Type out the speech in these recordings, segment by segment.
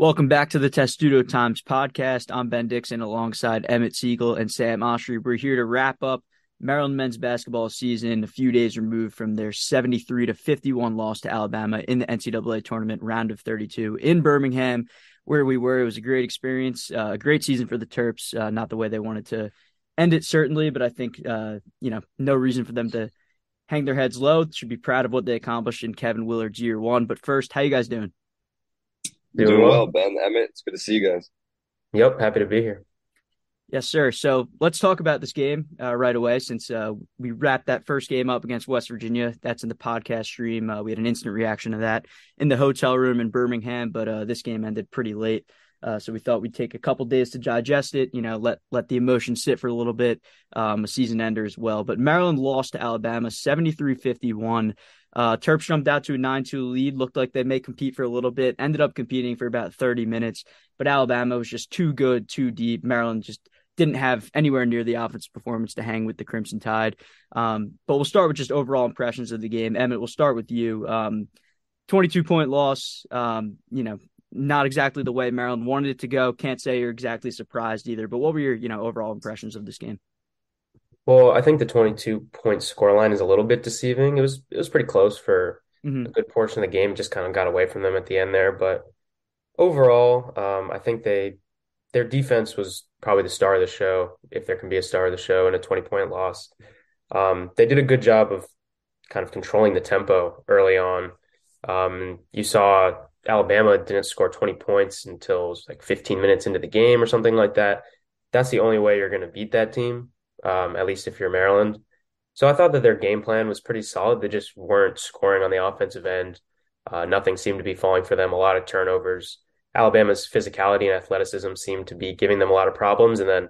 Welcome back to the Testudo Times podcast. I'm Ben Dickson alongside Emmett Siegel and Sam Oshtry. We're here to wrap up Maryland men's basketball season a few days removed from their 73 to 51 loss to Alabama in the NCAA tournament round of 32 in Birmingham, where we were. It was a great experience, uh, a great season for the Terps. Uh, not the way they wanted to end it, certainly, but I think, uh, you know, no reason for them to hang their heads low. Should be proud of what they accomplished in Kevin Willard's year one. But first, how you guys doing? Doing, Doing well, Ben. Emmett, it's good to see you guys. Yep, happy to be here. Yes, sir. So let's talk about this game uh, right away since uh, we wrapped that first game up against West Virginia. That's in the podcast stream. Uh, we had an instant reaction to that in the hotel room in Birmingham, but uh, this game ended pretty late. Uh, so we thought we'd take a couple days to digest it, you know, let let the emotion sit for a little bit, um, a season ender as well. But Maryland lost to Alabama 73 51. Uh, jumped out to a 9 2 lead, looked like they may compete for a little bit, ended up competing for about 30 minutes, but Alabama was just too good, too deep. Maryland just didn't have anywhere near the offensive performance to hang with the Crimson Tide. Um, but we'll start with just overall impressions of the game. Emmett, we'll start with you. Um, 22 point loss, um, you know, not exactly the way Maryland wanted it to go. Can't say you're exactly surprised either, but what were your, you know, overall impressions of this game? Well, I think the 22 point scoreline is a little bit deceiving. It was it was pretty close for mm-hmm. a good portion of the game. Just kind of got away from them at the end there, but overall, um, I think they their defense was probably the star of the show, if there can be a star of the show in a 20 point loss. Um, they did a good job of kind of controlling the tempo early on. Um, you saw Alabama didn't score 20 points until it was like 15 minutes into the game or something like that. That's the only way you're going to beat that team um, at least if you're Maryland. So I thought that their game plan was pretty solid. They just weren't scoring on the offensive end. Uh, nothing seemed to be falling for them. A lot of turnovers. Alabama's physicality and athleticism seemed to be giving them a lot of problems, and then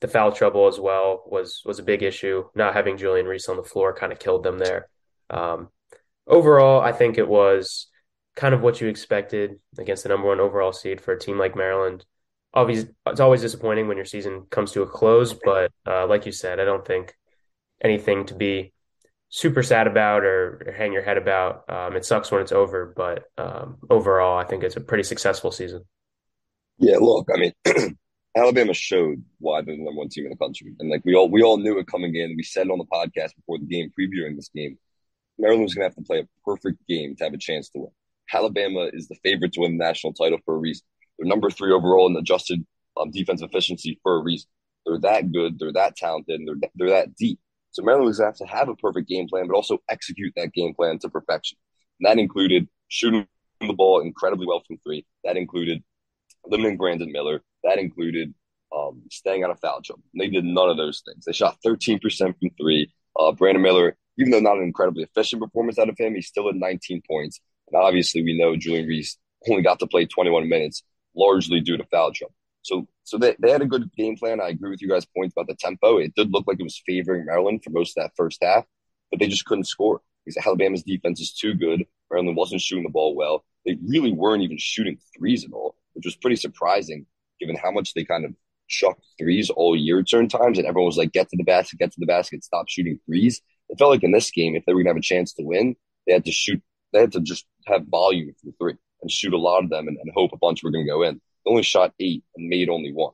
the foul trouble as well was was a big issue. Not having Julian Reese on the floor kind of killed them there. Um, overall, I think it was kind of what you expected against the number one overall seed for a team like Maryland it's always disappointing when your season comes to a close, but uh, like you said, I don't think anything to be super sad about or, or hang your head about. Um, it sucks when it's over, but um, overall, I think it's a pretty successful season. Yeah, look, I mean, Alabama showed why they're the number one team in the country, and like we all we all knew it coming in. We said it on the podcast before the game, previewing this game. Maryland was going to have to play a perfect game to have a chance to win. Alabama is the favorite to win the national title for a reason. They're number three overall in adjusted um, defense efficiency for a reason. They're that good. They're that talented. And they're they're that deep. So Maryland was going to have to have a perfect game plan, but also execute that game plan to perfection. And that included shooting the ball incredibly well from three. That included limiting Brandon Miller. That included um, staying out of foul trouble. And they did none of those things. They shot 13% from three. Uh, Brandon Miller, even though not an incredibly efficient performance out of him, he still had 19 points. And obviously, we know Julian Reese only got to play 21 minutes largely due to foul trouble. So, so they, they had a good game plan. I agree with you guys' points about the tempo. It did look like it was favoring Maryland for most of that first half, but they just couldn't score because Alabama's defense is too good. Maryland wasn't shooting the ball well. They really weren't even shooting threes at all, which was pretty surprising given how much they kind of chucked threes all year at certain times. And everyone was like, get to the basket, get to the basket, stop shooting threes. It felt like in this game, if they were going to have a chance to win, they had to shoot, they had to just have volume for three and shoot a lot of them and, and hope a bunch were going to go in. They only shot eight and made only one.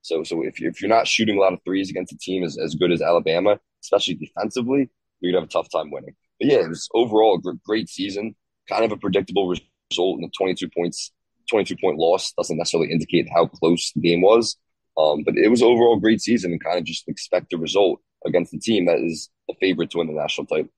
So, so if if you're not shooting a lot of threes against a team as, as good as Alabama, especially defensively, you'd have a tough time winning. But yeah, it was overall a great season. Kind of a predictable result in the 22 points, 22 point loss doesn't necessarily indicate how close the game was. Um, but it was overall a great season and kind of just expect the result against the team that is the favorite to win the national title.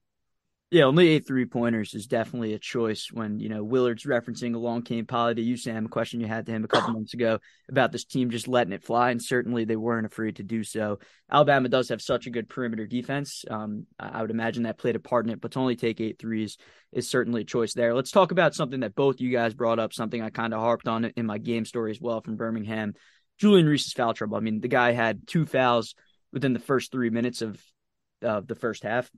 Yeah, only eight three pointers is definitely a choice when, you know, Willard's referencing along came Polly to you, Sam, a question you had to him a couple months ago about this team just letting it fly. And certainly they weren't afraid to do so. Alabama does have such a good perimeter defense. Um, I would imagine that played a part in it, but to only take eight threes is certainly a choice there. Let's talk about something that both you guys brought up, something I kind of harped on in my game story as well from Birmingham. Julian Reese's foul trouble. I mean, the guy had two fouls within the first three minutes of uh, the first half.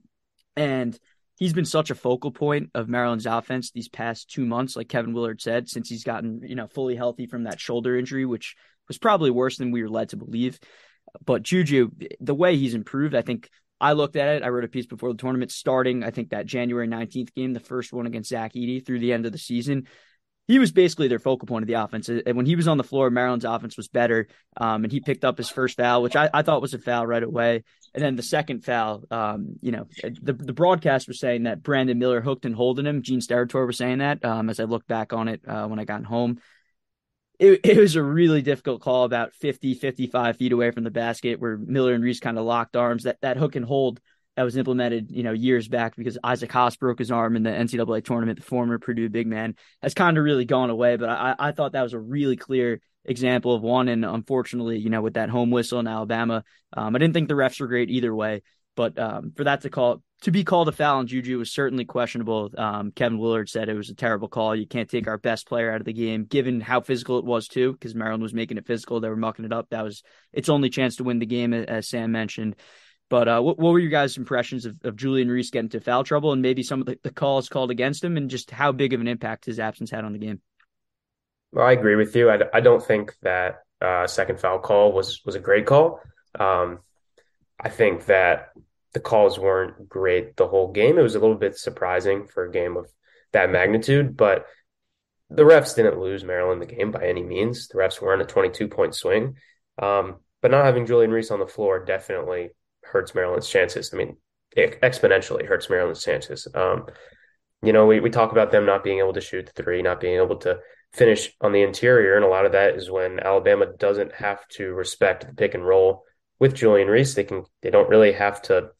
And he's been such a focal point of Maryland's offense these past two months, like Kevin Willard said, since he's gotten, you know, fully healthy from that shoulder injury, which was probably worse than we were led to believe. But Juju, the way he's improved, I think I looked at it. I wrote a piece before the tournament starting. I think that January 19th game, the first one against Zach Edey through the end of the season, he was basically their focal point of the offense. And when he was on the floor, Maryland's offense was better. Um, and he picked up his first foul, which I, I, thought was a foul right away. And then the second foul, um, you know, the, the broadcast was saying that Brandon Miller hooked and holding him. Gene Steratore was saying that um, as I looked back on it uh, when I got home. It, it was a really difficult call about 50, 55 feet away from the basket where Miller and Reese kind of locked arms. That, that hook and hold that was implemented, you know, years back because Isaac Haas broke his arm in the NCAA tournament. The former Purdue big man has kind of really gone away, but I, I thought that was a really clear example of one. And unfortunately, you know, with that home whistle in Alabama, um, I didn't think the refs were great either way. But um, for that to call to be called a foul on Juju was certainly questionable. Um, Kevin Willard said it was a terrible call. You can't take our best player out of the game, given how physical it was too, because Maryland was making it physical. They were mucking it up. That was its only chance to win the game, as Sam mentioned. But uh, what, what were your guys' impressions of, of Julian Reese getting into foul trouble and maybe some of the, the calls called against him and just how big of an impact his absence had on the game? Well, I agree with you. I, I don't think that uh, second foul call was was a great call. Um, I think that the calls weren't great the whole game. It was a little bit surprising for a game of that magnitude, but the refs didn't lose Maryland the game by any means. The refs were in a 22 point swing. Um, but not having Julian Reese on the floor definitely hurts Maryland's chances. I mean, it exponentially hurts Maryland's chances. Um, you know, we, we talk about them not being able to shoot the three, not being able to finish on the interior. And a lot of that is when Alabama doesn't have to respect the pick and roll with Julian Reese. They can, they don't really have to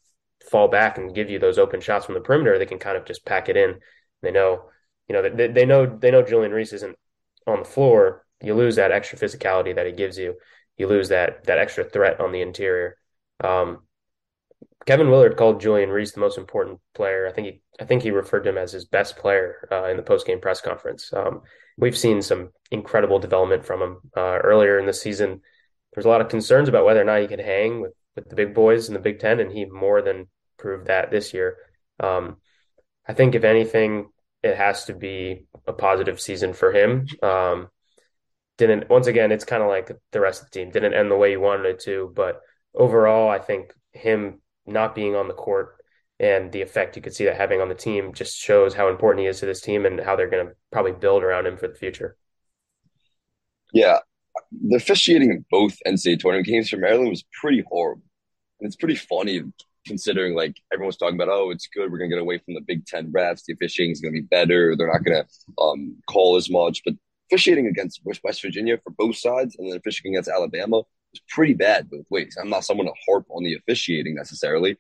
fall back and give you those open shots from the perimeter. They can kind of just pack it in. They know, you know, they, they know, they know Julian Reese isn't on the floor. You lose that extra physicality that he gives you. You lose that, that extra threat on the interior. Um, Kevin Willard called Julian Reese the most important player. I think he I think he referred to him as his best player uh, in the post game press conference. Um, we've seen some incredible development from him uh, earlier in the season. There's a lot of concerns about whether or not he could hang with, with the big boys in the Big Ten, and he more than proved that this year. Um, I think if anything, it has to be a positive season for him. Um, didn't once again, it's kind of like the rest of the team didn't end the way you wanted it to, but overall, I think him not being on the court and the effect you could see that having on the team just shows how important he is to this team and how they're going to probably build around him for the future. Yeah, the officiating in both NCAA tournament games for Maryland was pretty horrible, and it's pretty funny considering like everyone's talking about, oh, it's good, we're gonna get away from the Big Ten refs, the officiating is gonna be better, they're not gonna um, call as much, but officiating against West Virginia for both sides and then officiating against Alabama was pretty bad both ways. I'm not someone to harp on the officiating necessarily,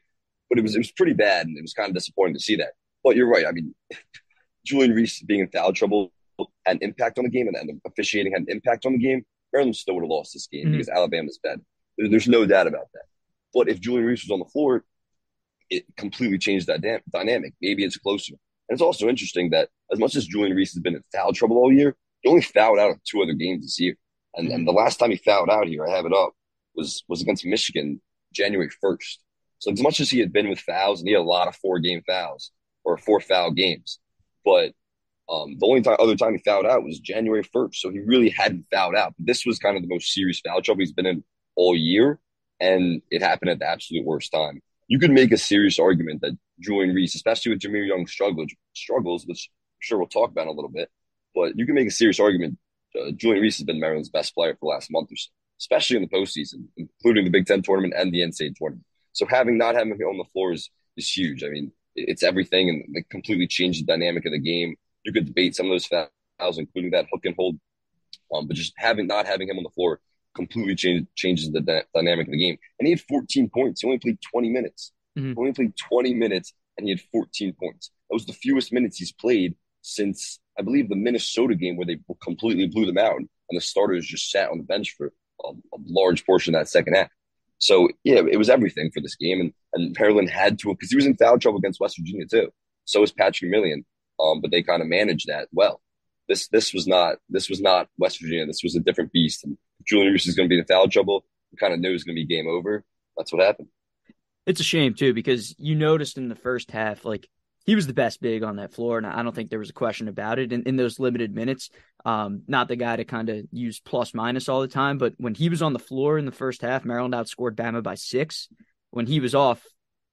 but it was it was pretty bad, and it was kind of disappointing to see that. But you're right. I mean, Julian Reese being in foul trouble had an impact on the game, and, and the officiating had an impact on the game. Maryland still would have lost this game mm-hmm. because Alabama's bad. There, there's no doubt about that. But if Julian Reese was on the floor, it completely changed that dam- dynamic. Maybe it's closer. And it's also interesting that as much as Julian Reese has been in foul trouble all year, he only fouled out of two other games this year. And, and the last time he fouled out here, I have it up, was was against Michigan January 1st. So as much as he had been with fouls, and he had a lot of four game fouls or four foul games, but um, the only time, other time he fouled out was January 1st. So he really hadn't fouled out. This was kind of the most serious foul trouble he's been in all year. And it happened at the absolute worst time. You could make a serious argument that Julian Reese, especially with Jahmir Young struggles, struggles, which I'm sure we'll talk about in a little bit, but you can make a serious argument uh, Julian Reese has been Maryland's best player for the last month or so, especially in the postseason, including the Big Ten tournament and the NCAA tournament. So having not having him on the floor is, is huge. I mean, it's everything and it completely changed the dynamic of the game. You could debate some of those fouls, including that hook and hold. Um, but just having not having him on the floor completely change, changes the dynamic of the game. And he had 14 points. He only played 20 minutes. Mm-hmm. He only played 20 minutes and he had 14 points. That was the fewest minutes he's played since I believe the Minnesota game where they completely blew them out and the starters just sat on the bench for a, a large portion of that second half. So yeah, it was everything for this game, and and Maryland had to because he was in foul trouble against West Virginia too. So was Patrick Emilien, um, but they kind of managed that well. This this was not this was not West Virginia. This was a different beast, and Julian Reese is going to be in foul trouble. We kind of knew it was going to be game over. That's what happened. It's a shame too because you noticed in the first half, like he was the best big on that floor, and I don't think there was a question about it in, in those limited minutes. Um, not the guy to kind of use plus minus all the time, but when he was on the floor in the first half, Maryland outscored Bama by six. When he was off,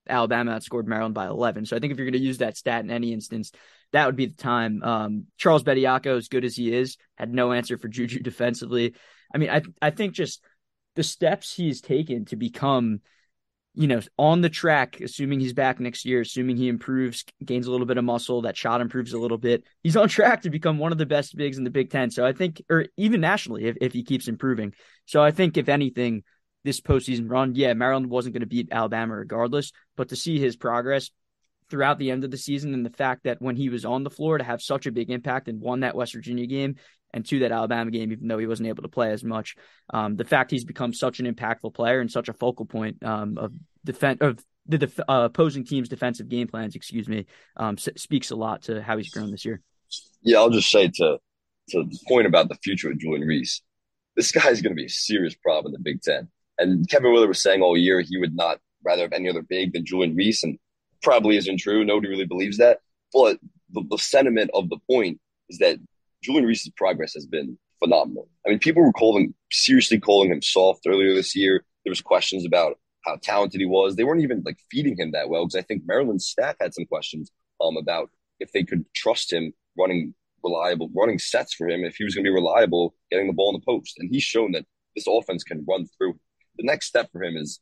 Alabama outscored Maryland by 11. So I think if you're going to use that stat in any instance, that would be the time. Um, Charles Bediako, as good as he is, had no answer for Juju defensively. I mean, I I think just the steps he's taken to become you know, on the track, assuming he's back next year, assuming he improves, gains a little bit of muscle, that shot improves a little bit, he's on track to become one of the best bigs in the Big Ten. So I think, or even nationally, if, if he keeps improving. So I think, if anything, this postseason run, yeah, Maryland wasn't going to beat Alabama regardless, but to see his progress throughout the end of the season and the fact that when he was on the floor to have such a big impact and won that West Virginia game and to that Alabama game, even though he wasn't able to play as much. Um, the fact he's become such an impactful player and such a focal point um, of defense of the def- uh, opposing team's defensive game plans, excuse me, um, s- speaks a lot to how he's grown this year. Yeah, I'll just say to to the point about the future of Julian Reese, this guy is going to be a serious problem in the Big Ten. And Kevin Willard was saying all year he would not rather have any other big than Julian Reese, and probably isn't true. Nobody really believes that. But the, the sentiment of the point is that Julian Reese's progress has been phenomenal. I mean, people were calling seriously calling him soft earlier this year. There was questions about how talented he was. They weren't even like feeding him that well because I think Maryland's staff had some questions um about if they could trust him running reliable running sets for him if he was going to be reliable getting the ball in the post. And he's shown that this offense can run through. The next step for him is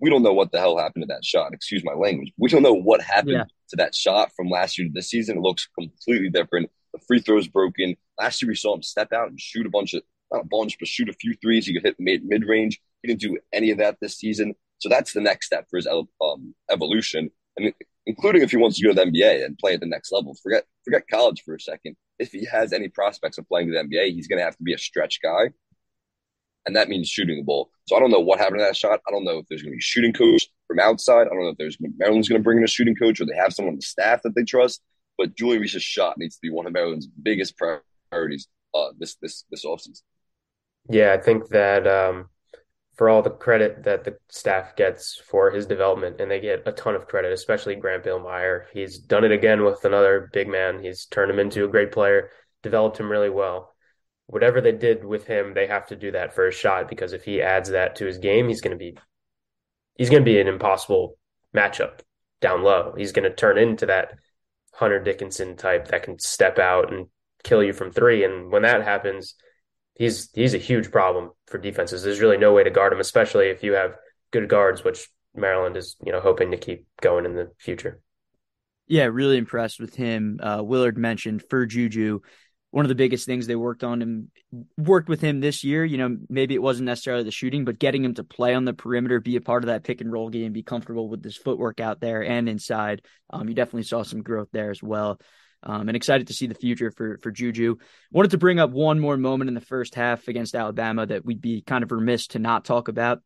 we don't know what the hell happened to that shot. Excuse my language. We don't know what happened yeah. to that shot from last year to this season. It looks completely different. Free throw's broken. Last year we saw him step out and shoot a bunch of not a bunch, but shoot a few threes. He could hit mid mid range. He didn't do any of that this season. So that's the next step for his um, evolution, and including if he wants to go to the NBA and play at the next level. Forget forget college for a second. If he has any prospects of playing to the NBA, he's going to have to be a stretch guy, and that means shooting the ball. So I don't know what happened to that shot. I don't know if there's going to be a shooting coach from outside. I don't know if there's Maryland's going to bring in a shooting coach or they have someone on the staff that they trust. But Julian Reese's shot needs to be one of Maryland's biggest priorities uh, this this this offseason. Yeah, I think that um, for all the credit that the staff gets for his development, and they get a ton of credit, especially Grant Billmeier. He's done it again with another big man. He's turned him into a great player, developed him really well. Whatever they did with him, they have to do that for a shot because if he adds that to his game, he's going to be he's going to be an impossible matchup down low. He's going to turn into that Hunter Dickinson type that can step out and kill you from three. And when that happens, he's he's a huge problem for defenses. There's really no way to guard him, especially if you have good guards, which Maryland is you know hoping to keep going in the future. Yeah, really impressed with him. Uh, Willard mentioned for Juju, one of the biggest things they worked on and worked with him this year. You know, maybe it wasn't necessarily the shooting, but getting him to play on the perimeter, be a part of that pick and roll game, be comfortable with his footwork out there and inside. Um, you definitely saw some growth there as well. Um, and excited to see the future for for Juju. Wanted to bring up one more moment in the first half against Alabama that we'd be kind of remiss to not talk about,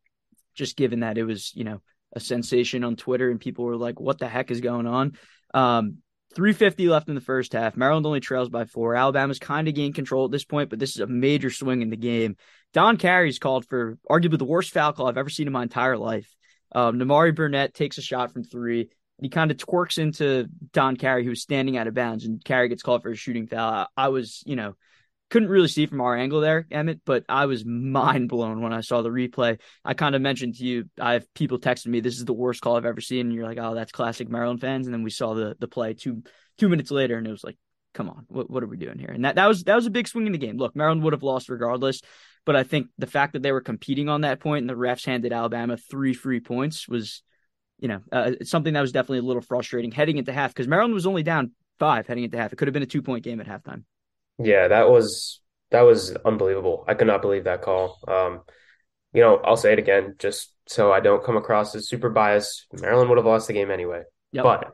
just given that it was you know a sensation on Twitter and people were like, "What the heck is going on?" Um, 350 left in the first half. Maryland only trails by four. Alabama's kind of gained control at this point, but this is a major swing in the game. Don Carey's called for arguably the worst foul call I've ever seen in my entire life. Um, Nimari Burnett takes a shot from three he kind of twerks into Don Carey, who's standing out of bounds, and Carey gets called for a shooting foul. I, I, was, you know, couldn't really see from our angle there, Emmett, but I was mind blown when I saw the replay. I kind of mentioned to you, I have people texting me, "This is the worst call I've ever seen," and you're like, "Oh, that's classic Maryland fans." And then we saw the the play two two minutes later, and it was like, "Come on, what what are we doing here?" And that that was that was a big swing in the game. Look, Maryland would have lost regardless. But I think the fact that they were competing on that point and the refs handed Alabama three free points was you know, uh, something that was definitely a little frustrating heading into half because Maryland was only down five heading into half. It could have been a two point game at halftime. Yeah, that was that was unbelievable. I could not believe that call. Um, you know, I'll say it again just so I don't come across as super biased. Maryland would have lost the game anyway, yep. but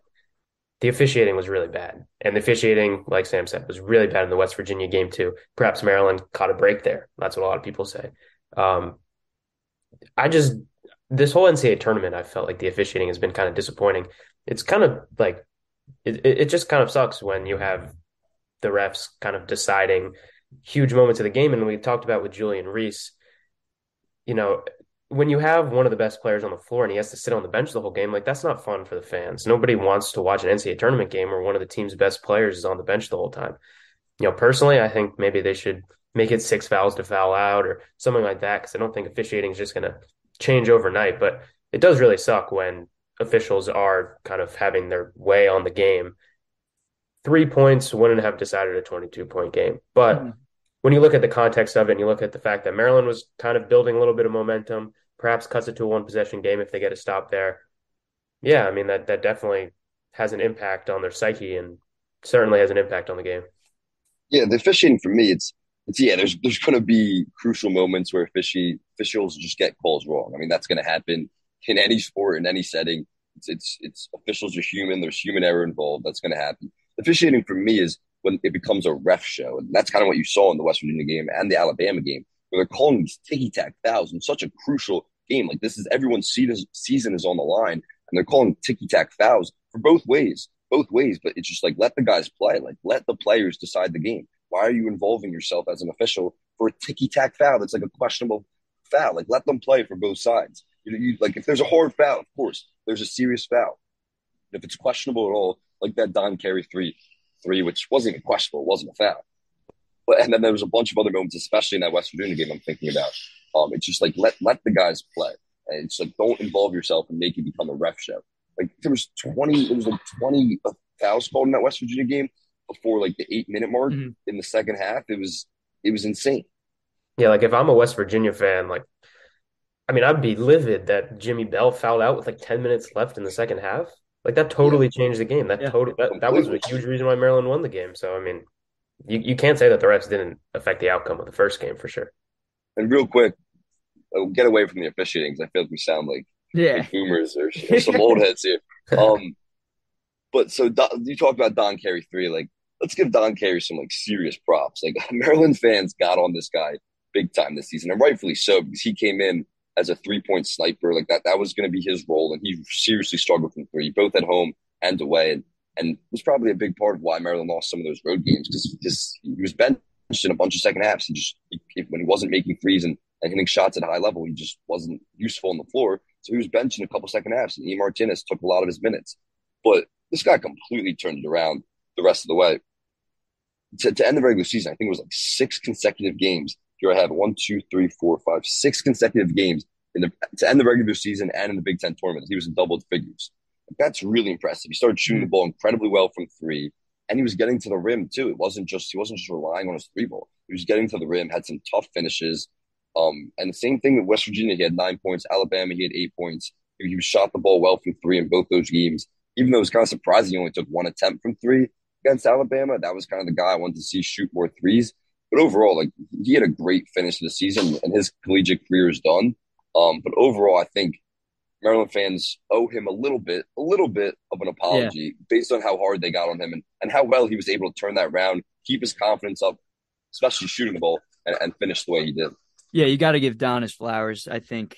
the officiating was really bad, and the officiating, like Sam said, was really bad in the West Virginia game too. Perhaps Maryland caught a break there. That's what a lot of people say. Um, I just this whole NCAA tournament, I felt like the officiating has been kind of disappointing. It's kind of like it, it just kind of sucks when you have the refs kind of deciding huge moments of the game. And we talked about with Julian Reese, you know, when you have one of the best players on the floor and he has to sit on the bench the whole game, like that's not fun for the fans. Nobody wants to watch an NCAA tournament game where one of the team's best players is on the bench the whole time. You know, personally, I think maybe they should make it six fouls to foul out or something like that because I don't think officiating is just going to change overnight, but it does really suck when officials are kind of having their way on the game three points wouldn't have decided a 22 point game. But mm-hmm. when you look at the context of it and you look at the fact that Maryland was kind of building a little bit of momentum, perhaps cuts it to a one possession game if they get a stop there. Yeah, I mean that that definitely has an impact on their psyche and certainly has an impact on the game. Yeah, the officiating for me, it's it's yeah. There's there's going to be crucial moments where officially officials just get calls wrong. I mean, that's going to happen in any sport in any setting. It's it's it's officials are human. There's human error involved. That's going to happen. Officiating for me is when it becomes a ref show, and that's kind of what you saw in the West Virginia game and the Alabama game, where they're calling these ticky tack fouls in such a crucial game. Like this is everyone's season is on the line, and they're calling ticky tack fouls for both ways, both ways. But it's just like let the guys play, like let the players decide the game. Why are you involving yourself as an official for a ticky tack foul that's like a questionable foul? Like let them play for both sides. You, you like if there's a hard foul, of course, there's a serious foul. If it's questionable at all, like that Don Carey three, three, which wasn't even questionable, it wasn't a foul. But and then there was a bunch of other moments, especially in that West Virginia game. I'm thinking about. Um, it's just like let let the guys play, and it's like don't involve yourself and make it become a ref show. Like there was twenty, it was like twenty fouls called in that West Virginia game before like the eight minute mark mm-hmm. in the second half. It was it was insane. Yeah, like if I'm a West Virginia fan, like I mean, I'd be livid that Jimmy Bell fouled out with like 10 minutes left in the second half. Like that totally yeah. changed the game. That yeah. totally that, that was a huge reason why Maryland won the game. So I mean, you, you can't say that the refs didn't affect the outcome of the first game for sure. And real quick, I'll get away from the officiating because I feel like we sound like, yeah. like boomers or, or some old heads here. Um, but so Don, you talk about Don Carey three, like let's give Don Carey some like serious props. Like Maryland fans got on this guy big time this season, and rightfully so because he came in as a three point sniper. Like that, that was going to be his role. And he seriously struggled from three, both at home and away. And, and was probably a big part of why Maryland lost some of those road games because he was benched in a bunch of second halves. He just, he, when he wasn't making threes and, and hitting shots at a high level, he just wasn't useful on the floor. So he was benched in a couple second halves. And E. Martinez took a lot of his minutes. But this guy completely turned it around the rest of the way. To, to end the regular season, I think it was like six consecutive games I have one, two, three, four, five, six consecutive games in the to end the regular season and in the Big Ten tournament. He was in double figures. That's really impressive. He started shooting the ball incredibly well from three, and he was getting to the rim too. It wasn't just he wasn't just relying on his three ball. He was getting to the rim, had some tough finishes. Um, and the same thing with West Virginia. He had nine points. Alabama, he had eight points. He, he shot the ball well from three in both those games. Even though it was kind of surprising, he only took one attempt from three against Alabama. That was kind of the guy I wanted to see shoot more threes. But overall, like he had a great finish to the season, and his collegiate career is done. Um, but overall, I think Maryland fans owe him a little bit, a little bit of an apology yeah. based on how hard they got on him and, and how well he was able to turn that round, keep his confidence up, especially shooting the ball, and, and finish the way he did. Yeah, you got to give Don his flowers. I think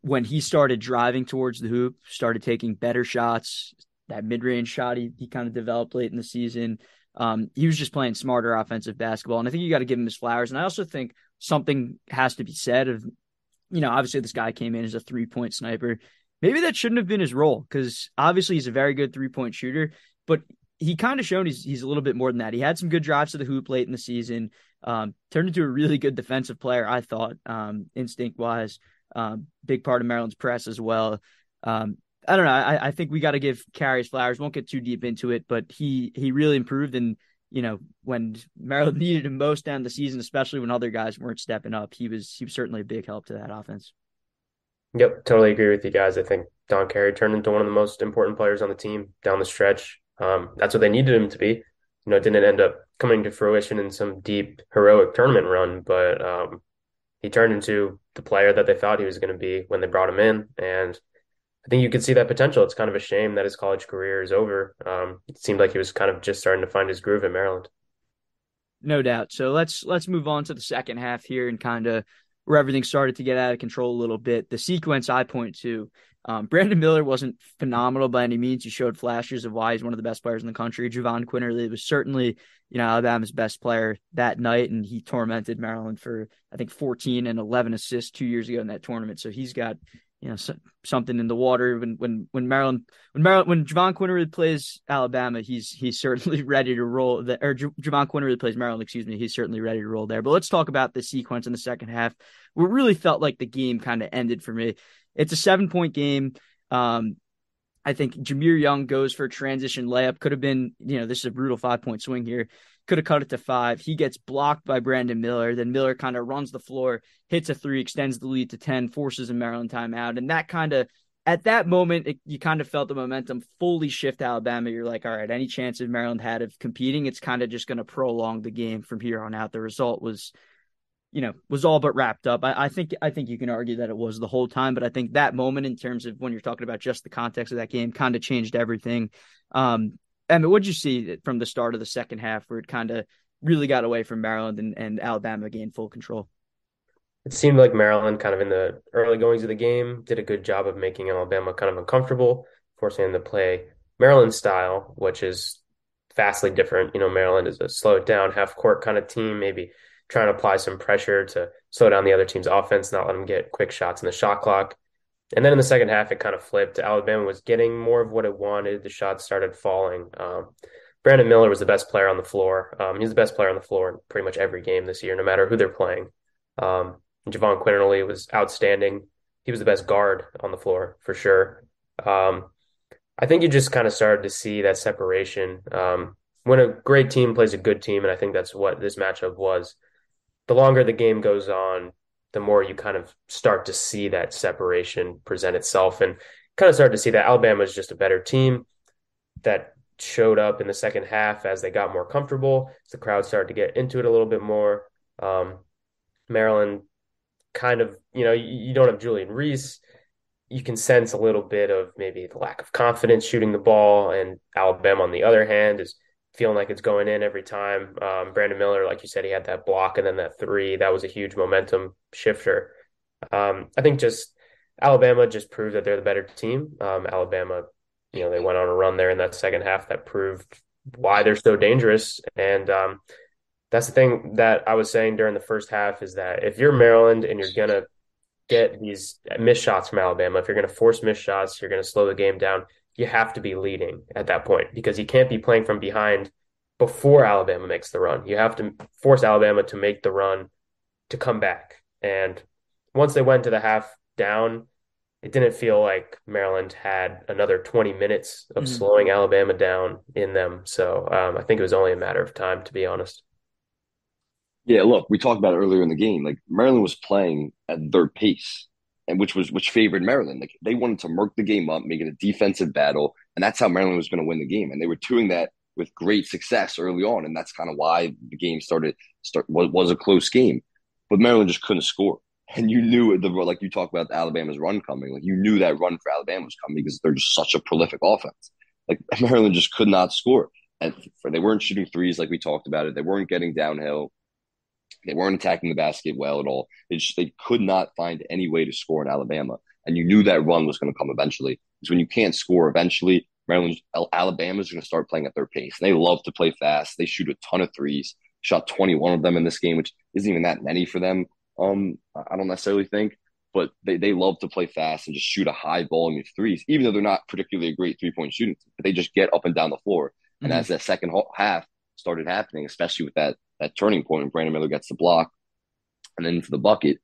when he started driving towards the hoop, started taking better shots, that mid range shot he, he kind of developed late in the season. Um, he was just playing smarter offensive basketball, and I think you got to give him his flowers. And I also think something has to be said of, you know, obviously this guy came in as a three point sniper. Maybe that shouldn't have been his role because obviously he's a very good three point shooter, but he kind of shown he's he's a little bit more than that. He had some good drives to the hoop late in the season. Um, turned into a really good defensive player, I thought, um, instinct wise. Um, big part of Maryland's press as well. Um, I don't know. I, I think we got to give Carey's flowers. Won't get too deep into it, but he he really improved. And you know, when Maryland needed him most down the season, especially when other guys weren't stepping up, he was he was certainly a big help to that offense. Yep, totally agree with you guys. I think Don Carey turned into one of the most important players on the team down the stretch. Um, that's what they needed him to be. You know, it didn't end up coming to fruition in some deep heroic tournament run, but um, he turned into the player that they thought he was going to be when they brought him in, and I think you could see that potential. It's kind of a shame that his college career is over. Um, it seemed like he was kind of just starting to find his groove in Maryland. No doubt. So let's let's move on to the second half here and kind of where everything started to get out of control a little bit. The sequence I point to, um, Brandon Miller wasn't phenomenal by any means. He showed flashes of why he's one of the best players in the country. Jahvon Quinerly was certainly, you know, Alabama's best player that night, and he tormented Maryland for I think 14 and 11 assists two years ago in that tournament. So he's got you know so, something in the water. When when when Maryland when Maryland when Jahvon Quinerly plays Alabama he's he's certainly ready to roll the or J- Jahvon Quinerly plays Maryland excuse me he's certainly ready to roll there. But let's talk about the sequence in the second half. Where really felt like the game kind of ended for me. It's a seven point game. Um I think Jahmir Young goes for a transition layup. Could have been, you know, this is a brutal five point swing here. Could have cut it to five. He gets blocked by Brandon Miller. Then Miller kind of runs the floor, hits a three, extends the lead to 10, forces a Maryland timeout. And that kind of, at that moment, it, you kind of felt the momentum fully shift Alabama. You're like, all right, any chance of Maryland had of competing, it's kind of just going to prolong the game from here on out. The result was you know, was all but wrapped up. I, I, think I think you can argue that it was the whole time, but I think that moment in terms of when you're talking about just the context of that game kind of changed everything. Um, What did you see from the start of the second half where it kind of really got away from Maryland and, and Alabama gained full control? It seemed like Maryland, kind of in the early goings of the game, did a good job of making Alabama kind of uncomfortable, forcing them to play Maryland style, which is vastly different. You know, Maryland is a slow down, half court kind of team, maybe trying to apply some pressure to slow down the other team's offense, not let them get quick shots in the shot clock. And then in the second half, it kind of flipped. Alabama was getting more of what it wanted. The shots started falling. Um, Brandon Miller was the best player on the floor. Um, he's the best player on the floor in pretty much every game this year, no matter who they're playing. Um, Jahvon Quinerly was outstanding. He was the best guard on the floor for sure. Um, I think you just kind of started to see that separation. Um, when a great team plays a good team, and I think that's what this matchup was, the longer the game goes on, the more you kind of start to see that separation present itself and kind of start to see that Alabama is just a better team that showed up in the second half as they got more comfortable. As the crowd started to get into it a little bit more. Um, Maryland kind of, you know, you, you don't have Julian Reese. You can sense a little bit of maybe the lack of confidence shooting the ball. And Alabama, on the other hand, is feeling like it's going in every time. Um, Brandon Miller, like you said, he had that block and then that three. That was a huge momentum shifter. Um, I think just Alabama just proved that they're the better team. Um, Alabama, you know, they went on a run there in that second half that proved why they're so dangerous. And um, that's the thing that I was saying during the first half is that if you're Maryland and you're gonna get these missed shots from Alabama, if you're gonna force missed shots, you're gonna slow the game down you have to be leading at that point because you can't be playing from behind before Alabama makes the run. You have to force Alabama to make the run to come back. And once they went to the half down, it didn't feel like Maryland had another 20 minutes of mm-hmm. slowing Alabama down in them. So um, I think it was only a matter of time, to be honest. Yeah, look, we talked about it earlier in the game. Like Maryland was playing at their pace and which was which favored Maryland. Like they wanted to murk the game up, make it a defensive battle, and that's how Maryland was going to win the game. And they were doing that with great success early on, and that's kind of why the game started start was, was a close game. But Maryland just couldn't score, and you knew the like you talk about Alabama's run coming. Like you knew that run for Alabama was coming because they're just such a prolific offense. Like Maryland just could not score, and they weren't shooting threes like we talked about it. They weren't getting downhill. They weren't attacking the basket well at all. They just they could not find any way to score in Alabama, and you knew that run was going to come eventually. Because when you can't score eventually, Maryland Alabama's going to start playing at their pace. And they love to play fast. They shoot a ton of threes. Shot 21 of them in this game, which isn't even that many for them. Um, I don't necessarily think, but they, they love to play fast and just shoot a high volume of threes, even though they're not particularly a great three point shooting. But they just get up and down the floor. And mm-hmm. as that second half started happening, especially with that that turning point when Brandon Miller gets the block and then for the bucket,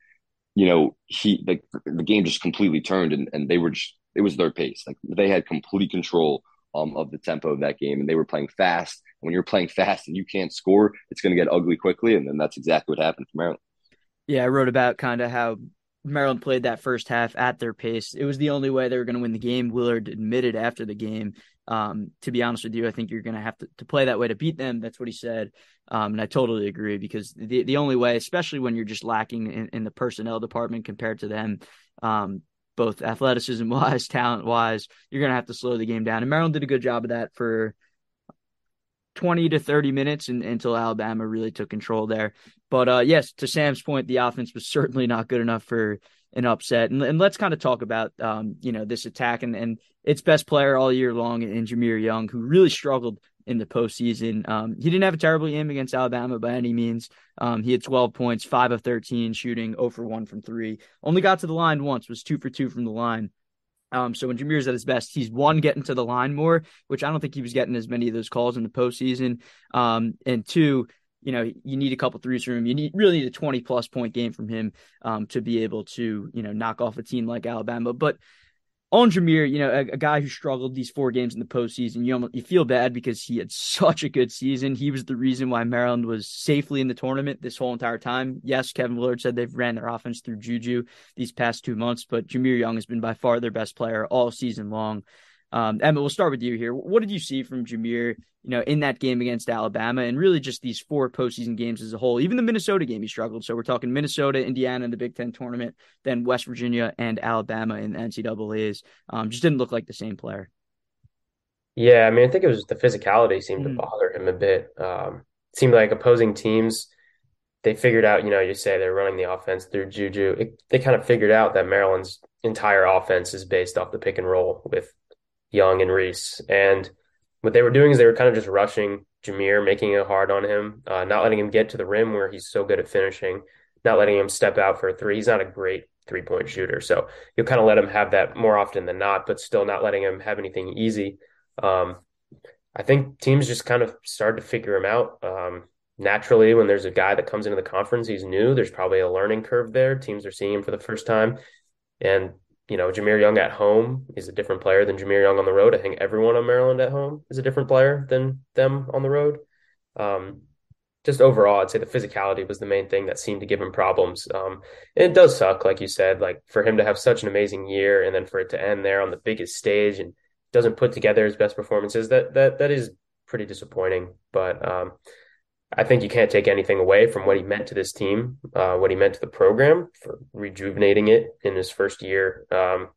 you know, he the, the game just completely turned and, and they were just it was their pace. Like they had complete control um, of the tempo of that game and they were playing fast. And when you're playing fast and you can't score, it's going to get ugly quickly. And then that's exactly what happened for Maryland. Yeah, I wrote about kind of how Maryland played that first half at their pace. It was the only way they were going to win the game. Willard admitted after the game um, to be honest with you, I think you're going to have to, play that way to beat them. That's what he said. Um, and I totally agree because the, the only way, especially when you're just lacking in, in the personnel department compared to them, um, both athleticism wise, talent wise, you're going to have to slow the game down. And Maryland did a good job of that for 20 to 30 minutes until Alabama really took control there. But uh, yes, to Sam's point, the offense was certainly not good enough for an upset. And, and let's kind of talk about, um, you know, this attack and, and its best player all year long in Jahmir Young, who really struggled in the postseason. Um, he didn't have a terrible game against Alabama by any means. Um, he had 12 points, 5 of 13 shooting, 0 for 1 from 3. Only got to the line once, was 2 for 2 from the line. Um, so when Jahmir's at his best, he's one getting to the line more, which I don't think he was getting as many of those calls in the postseason. Um, and two, you know, you need a couple threes from him. You need really need a 20 plus point game from him um, to be able to, you know, knock off a team like Alabama. But on Jahmir, you know, a, a, guy who struggled these four games in the postseason, you almost, you feel bad because he had such a good season. He was the reason why Maryland was safely in the tournament this whole entire time. Yes, Kevin Willard said they've ran their offense through Juju these past two months, but Jahmir Young has been by far their best player all season long. Um, Emma, we'll start with you here. What did you see from Jahmir, you know, in that game against Alabama and really just these four postseason games as a whole? Even the Minnesota game, he struggled. So we're talking Minnesota, Indiana in the Big Ten tournament, then West Virginia and Alabama in the NCAAs. Um, just didn't look like the same player. Yeah, I mean, I think it was the physicality seemed mm-hmm. to bother him a bit. Um, seemed like opposing teams, they figured out, you know, you say they're running the offense through Juju. It, they kind of figured out that Maryland's entire offense is based off the pick and roll with Young and Reese. And what they were doing is they were kind of just rushing Jahmir, making it hard on him, uh, not letting him get to the rim where he's so good at finishing, not letting him step out for a three. He's not a great three point shooter. So you'll kind of let him have that more often than not, but still not letting him have anything easy. Um, I think teams just kind of started to figure him out. Um, naturally, when there's a guy that comes into the conference, he's new. There's probably a learning curve there. Teams are seeing him for the first time. And you know, Jahmir Young at home is a different player than Jahmir Young on the road. I think everyone on Maryland at home is a different player than them on the road. Um, just overall, I'd say the physicality was the main thing that seemed to give him problems. Um, and it does suck, like you said, like for him to have such an amazing year and then for it to end there on the biggest stage and doesn't put together his best performances. That that that is pretty disappointing. But um, I think you can't take anything away from what he meant to this team, uh, what he meant to the program for rejuvenating it in his first year um,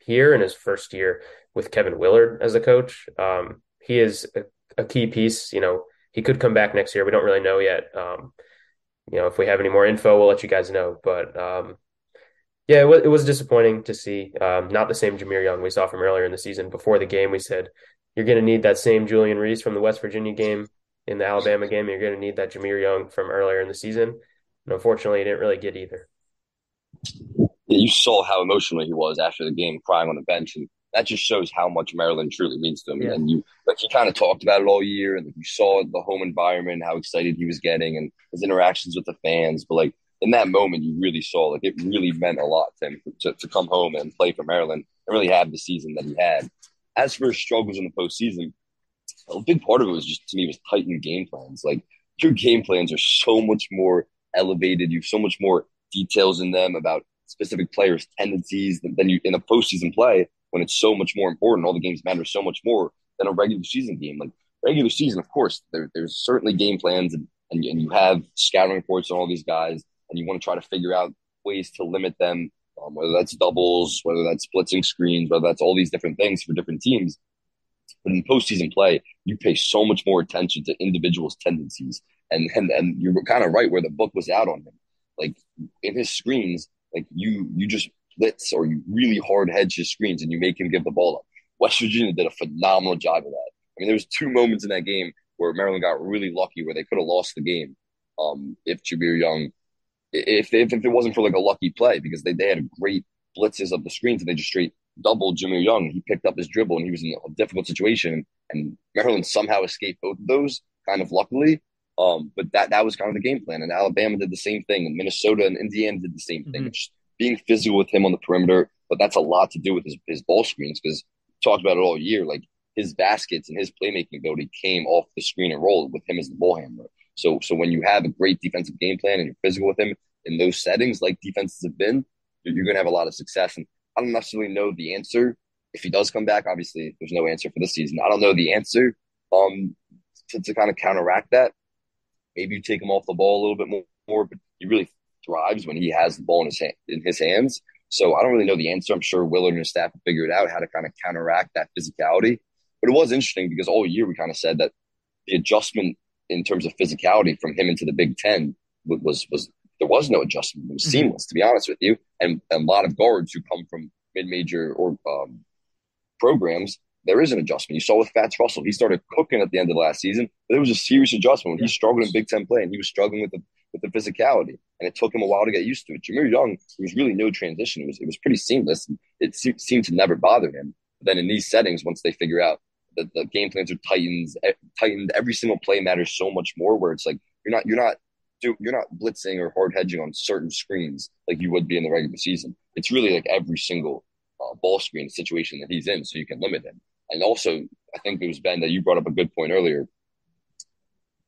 here in his first year with Kevin Willard as a coach. Um, he is a, a, key piece. You know, he could come back next year. We don't really know yet. Um, you know, if we have any more info, we'll let you guys know. But um, yeah, it, w- it was disappointing to see um, not the same Jahmir Young we saw from earlier in the season. Before the game, we said you're going to need that same Julian Reese from the West Virginia game in the Alabama game. You're going to need that Jahmir Young from earlier in the season. And unfortunately, he didn't really get either. Yeah, you saw how emotional he was after the game, crying on the bench, and that just shows how much Maryland truly means to him. Yeah. And you, like, he kind of talked about it all year, and you saw the home environment, how excited he was getting, and his interactions with the fans. But like in that moment, you really saw like it really meant a lot to him to, to come home and play for Maryland and really have the season that he had. As for his struggles in the postseason, a big part of it was just to me was tightened game plans. Like your game plans are so much more elevated. You have so much more details in them about specific players' tendencies than, you in a postseason play when it's so much more important. All the games matter so much more than a regular season game. Like regular season, of course, there, there's certainly game plans and, and, and you have scouting reports on all these guys and you want to try to figure out ways to limit them, um, whether that's doubles, whether that's splitting screens, whether that's all these different things for different teams. But in postseason play, you pay so much more attention to individuals' tendencies. And and and you're kind of right where the book was out on him. Like in his screens, like you you just blitz or you really hard hedge his screens and you make him give the ball up. West Virginia did a phenomenal job of that. I mean, there was two moments in that game where Maryland got really lucky where they could have lost the game um, if Jahmir Young, if, if if it wasn't for like a lucky play because they, they had great blitzes of the screens and they just straight double Jimmy Young. He picked up his dribble and he was in a difficult situation. And Maryland somehow escaped both of those, kind of luckily. Um, but that that was kind of the game plan. And Alabama did the same thing, and Minnesota and Indiana did the same thing. Mm-hmm. Just being physical with him on the perimeter, but that's a lot to do with his, his ball screens because talked about it all year. Like his baskets and his playmaking ability came off the screen and roll with him as the ball handler. So so when you have a great defensive game plan and you're physical with him in those settings, like defenses have been, you're going to have a lot of success. And I don't necessarily know the answer. If he does come back, obviously there's no answer for this season. I don't know the answer um, to, to kind of counteract that. Maybe you take him off the ball a little bit more, more, but he really thrives when he has the ball in his hand, in his hands. So I don't really know the answer. I'm sure Willard and his staff will figure out how to kind of counteract that physicality. But it was interesting because all year we kind of said that the adjustment in terms of physicality from him into the Big Ten was was there was no adjustment. It was mm-hmm. seamless, to be honest with you. And, and, a lot of guards who come from mid-major or um, programs, there is an adjustment. You saw with Fats Russell, he started cooking at the end of last season, but it was a serious adjustment when he struggled in Big Ten play and he was struggling with the with the physicality, and it took him a while to get used to it. Jahmir Young, it was really no transition. It was it was pretty seamless. It se- seemed to never bother him. But then in these settings, once they figure out that the game plans are tightened, tightened, every single play matters so much more. Where it's like you're not you're not do you're not blitzing or hard hedging on certain screens like you would be in the regular season. It's really like every single uh, ball screen situation that he's in, so you can limit him. And also, I think it was Ben that you brought up a good point earlier.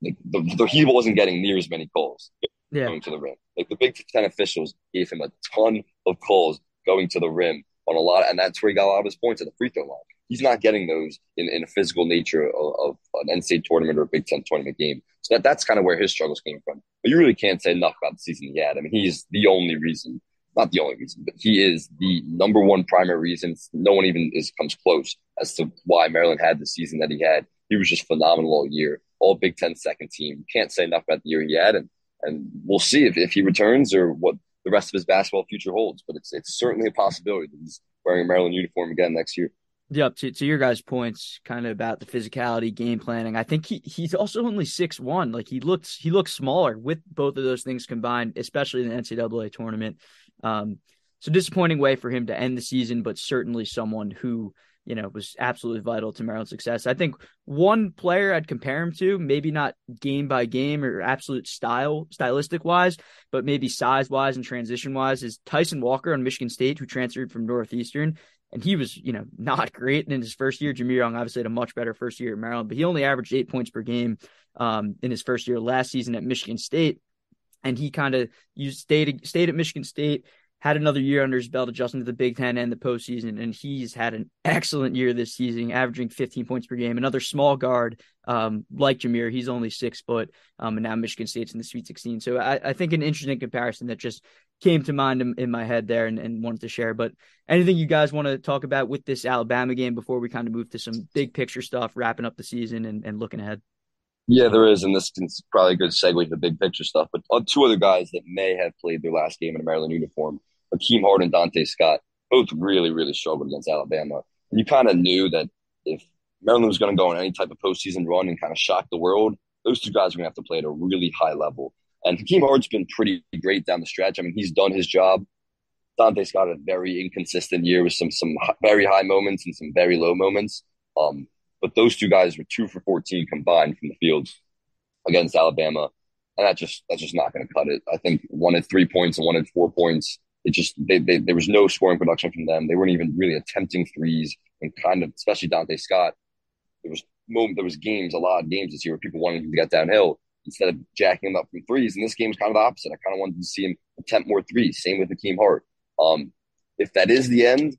Like the, the, he wasn't getting near as many calls yeah. going to the rim. Like the Big Ten officials gave him a ton of calls going to the rim on a lot, and that's where he got a lot of his points at the free throw line. He's not getting those in, in a physical nature of, of an NCAA tournament or a Big Ten tournament game. So that, that's kind of where his struggles came from. But you really can't say enough about the season he had. I mean, he's the only reason, not the only reason, but he is the number one primary reason. No one even is comes close as to why Maryland had the season that he had. He was just phenomenal all year. All Big Ten second team. Can't say enough about the year he had, and and we'll see if, if he returns or what the rest of his basketball future holds. But it's it's certainly a possibility that he's wearing a Maryland uniform again next year. Yep. To, to your guys' points, kind of about the physicality, game planning. I think he he's also only six one. Like he looks he looks smaller with both of those things combined, especially in the NCAA tournament. Um, so disappointing way for him to end the season, but certainly someone who you know, was absolutely vital to Maryland's success. I think one player I'd compare him to, maybe not game by game or absolute style, stylistic wise, but maybe size wise and transition wise, is Tyson Walker on Michigan State, who transferred from Northeastern. And he was, you know, not great in his first year. Jahmir Young obviously had a much better first year at Maryland, but he only averaged eight points per game um, in his first year last season at Michigan State. And he kind of used stayed stayed at Michigan State, had another year under his belt, adjusting to the Big Ten and the postseason, and he's had an excellent year this season, averaging 15 points per game. Another small guard um, like Jahmir, he's only six foot, um, and now Michigan State's in the Sweet 16. So I, I think an interesting comparison that just came to mind in, in my head there and, and, wanted to share. But anything you guys want to talk about with this Alabama game before we kind of move to some big picture stuff, wrapping up the season and, and looking ahead? Yeah, there is, and this is probably a good segue to the big picture stuff. But uh, two other guys that may have played their last game in a Maryland uniform Hakim Hart and Donta Scott both really, really struggled against Alabama. You kind of knew that if Maryland was going to go on any type of postseason run and kind of shock the world, those two guys are going to have to play at a really high level. And Hakim Hart's been pretty great down the stretch. I mean, he's done his job. Donta Scott had a very inconsistent year with some some very high moments and some very low moments. Um, but those two guys were two for 14 combined from the field against Alabama. And that just that's just not going to cut it. I think one at three points and one at four points it just they, they, there was no scoring production from them. They weren't even really attempting threes and kind of especially Donta Scott. There was moment there was games, a lot of games this year where people wanted him to get downhill instead of jacking him up from threes. And this game is kind of the opposite. I kind of wanted to see him attempt more threes. Same with Hakim Hart. Um, if that is the end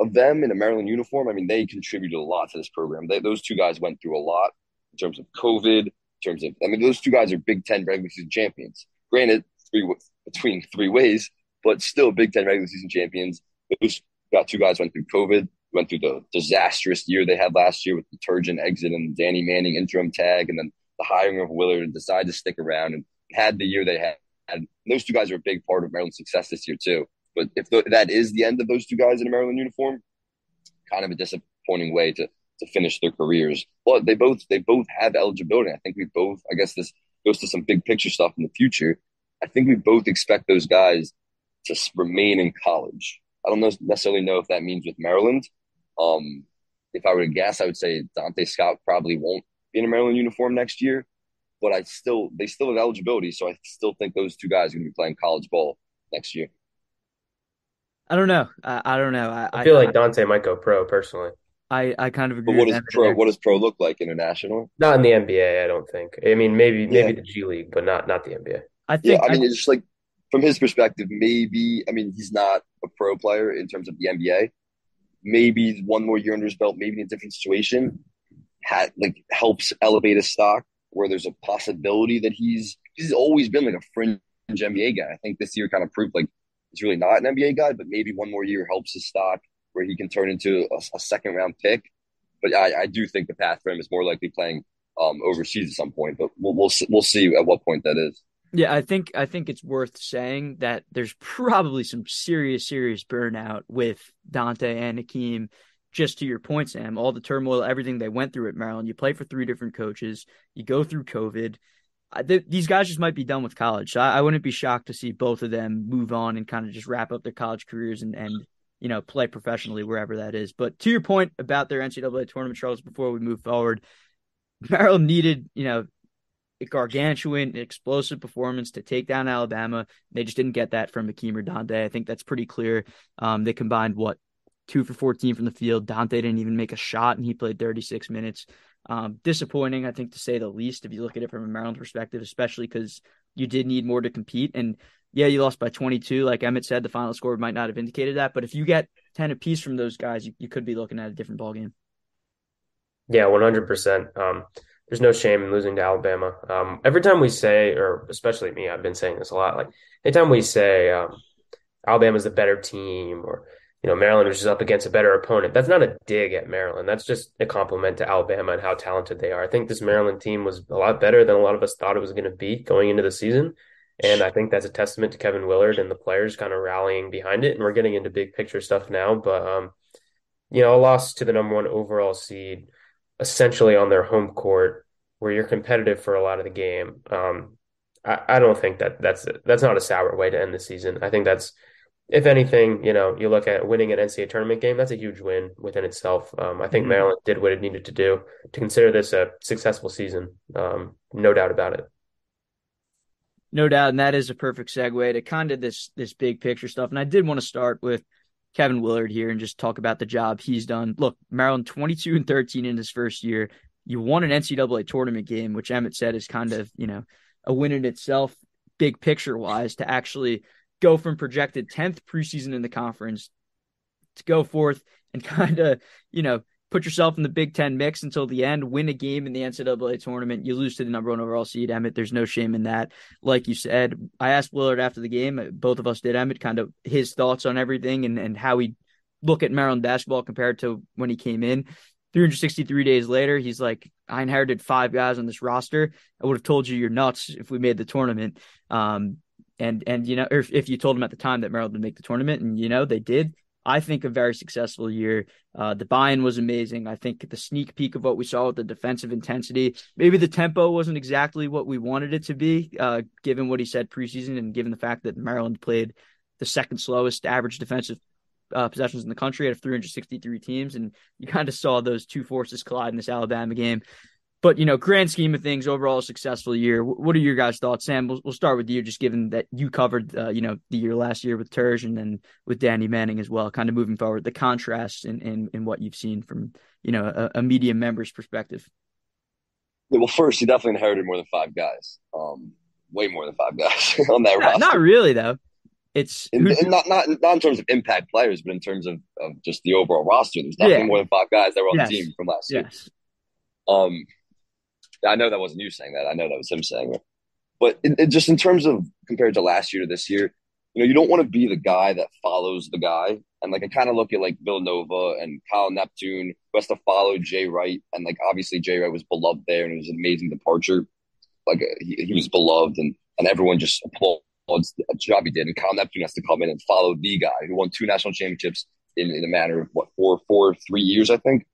of them in a Maryland uniform, I mean they contributed a lot to this program. They, those two guys went through a lot in terms of COVID. In terms of, I mean, those two guys are Big Ten regular season champions. Granted, three between three ways, but still Big Ten regular season champions. Those got two guys went through COVID, went through the disastrous year they had last year with the Turgeon exit and Danny Manning interim tag, and then the hiring of Willard and decided to stick around and had the year they had. And those two guys are a big part of Maryland's success this year too. But if the, that is the end of those two guys in a Maryland uniform, kind of a disappointing way to to finish their careers. But they both they both have eligibility. I think we both. I guess this goes to some big picture stuff in the future. I think we both expect those guys to remain in college. I don't necessarily know if that means with Maryland. Um, if I were to guess, I would say Donta Scott probably won't be in a Maryland uniform next year, but I still they still have eligibility, so I still think those two guys are going to be playing college ball next year. I don't know. I, I don't know. I, I feel I, like Donta might go pro personally. I, I kind of agree. But what does pro? What does pro look like international? Not in the NBA, I don't think. I mean, maybe maybe yeah. the G League, but not not the NBA. I think. Yeah, I mean, it's just like from his perspective, maybe I mean he's not a pro player in terms of the NBA. Maybe one more year under his belt, maybe in a different situation, had like helps elevate his stock. Where there's a possibility that he's he's always been like a fringe NBA guy. I think this year kind of proved like he's really not an NBA guy, but maybe one more year helps his stock where he can turn into a, a second round pick. But I, I, do think the path for him is more likely playing um, overseas at some point. But we'll we'll we'll see at what point that is. Yeah, I think I think it's worth saying that there's probably some serious, serious burnout with Donta and Hakim. Just to your point, Sam, all the turmoil, everything they went through at Maryland. You play for three different coaches. You go through COVID. I, th- these guys just might be done with college. So I, I, wouldn't be shocked to see both of them move on and kind of just wrap up their college careers and and you know play professionally wherever that is. But to your point about their NCAA tournament struggles, before we move forward, Maryland needed you know gargantuan, explosive performance to take down Alabama. They just didn't get that from Hakim or Donta. I think that's pretty clear. Um, they combined what two for 14 from the field. Donta didn't even make a shot, and he played 36 minutes. Um, disappointing, I think, to say the least, if you look at it from a Maryland perspective, especially because you did need more to compete. And yeah, you lost by 22. Like Emmett said, the final score might not have indicated that. But if you get 10 apiece from those guys, you, you could be looking at a different ball game. Yeah, 100%. Um, there's no shame in losing to Alabama. Um, every time we say, or especially me, I've been saying this a lot. Like anytime we say um, Alabama's the better team, or you know Maryland was just up against a better opponent, that's not a dig at Maryland. That's just a compliment to Alabama and how talented they are. I think this Maryland team was a lot better than a lot of us thought it was going to be going into the season, and I think that's a testament to Kevin Willard and the players kind of rallying behind it. And we're getting into big picture stuff now, but um, you know, a loss to the number one overall seed essentially on their home court where you're competitive for a lot of the game. Um, I, I don't think that that's that's not a sour way to end the season. I think that's if anything, you know, you look at winning an NCAA tournament game, that's a huge win within itself. Um, I think mm-hmm. Maryland did what it needed to do to consider this a successful season. Um, no doubt about it. No doubt, and that is a perfect segue to kind of this this big picture stuff. And I did want to start with Kevin Willard here and just talk about the job he's done. Look, Maryland 22 and 13 in his first year. You won an NCAA tournament game, which Emmett said is kind of, you know, a win in itself, big picture wise, to actually go from projected 10th preseason in the conference to go forth and kind of, you know, put yourself in the Big Ten mix until the end, win a game in the NCAA tournament. You lose to the number one overall seed, Emmett. There's no shame in that. Like you said, I asked Willard after the game, both of us did, Emmett, kind of his thoughts on everything and, and how he look at Maryland basketball compared to when he came in. 363 days later, he's like, I inherited five guys on this roster. I would have told you you're nuts if we made the tournament. Um, and and you know, if, if you told him at the time that Maryland would make the tournament, and you know they did, I think a very successful year. Uh, the buy-in was amazing. I think the sneak peek of what we saw with the defensive intensity, maybe the tempo wasn't exactly what we wanted it to be, uh, given what he said preseason and given the fact that Maryland played the second slowest average defensive uh, possessions in the country out of 363 teams, and you kind of saw those two forces collide in this Alabama game but you know, grand scheme of things, overall successful year. What are your guys' thoughts, Sam? We'll, we'll start with you, just given that you covered, uh, you know, the year last year with Turge and then with Danny Manning as well. Kind of moving forward, the contrast in in, in what you've seen from you know a, a media member's perspective. Yeah, well, first, you definitely inherited more than five guys. Um, way more than five guys on that not, roster. Not really, though. It's in, in, not not not in terms of impact players, but in terms of, of just the overall roster. There's definitely yeah. more than five guys that were on yes. the team from last year. Um, I know that wasn't you saying that. I know that was him saying it. But it, it just in terms of compared to last year to this year, you know, you don't want to be the guy that follows the guy. And like I kind of look at like Villanova and Kyle Neptune, who has to follow Jay Wright, and like obviously Jay Wright was beloved there, and it was an amazing departure. Like uh, he, he was beloved, and and everyone just applauds the job he did. And Kyle Neptune has to come in and follow the guy who won two national championships in, in a matter of what four, four, three years, I think.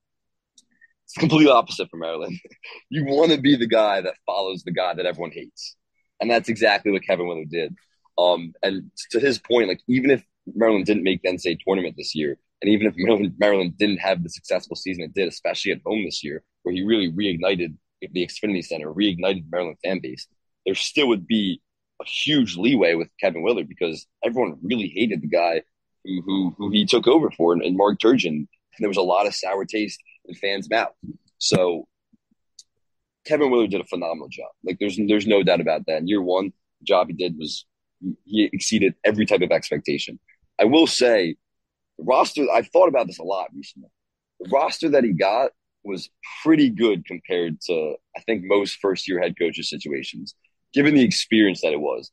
It's completely opposite for Maryland. you want to be the guy that follows the guy that everyone hates. And that's exactly what Kevin Willard did. Um, and to his point, like even if Maryland didn't make the NCAA tournament this year, and even if Maryland, Maryland didn't have the successful season it did, especially at home this year, where he really reignited the Xfinity Center, reignited Maryland fan base, there still would be a huge leeway with Kevin Willard because everyone really hated the guy who who, who he took over for, and, and Mark Turgeon. And there was a lot of sour taste in fans' mouth. So Kevin Willard did a phenomenal job. Like there's there's no doubt about that. In year one, the job he did was he exceeded every type of expectation. I will say, the roster. I've thought about this a lot recently. The roster that he got was pretty good compared to I think most first year head coaches situations. Given the experience that it was,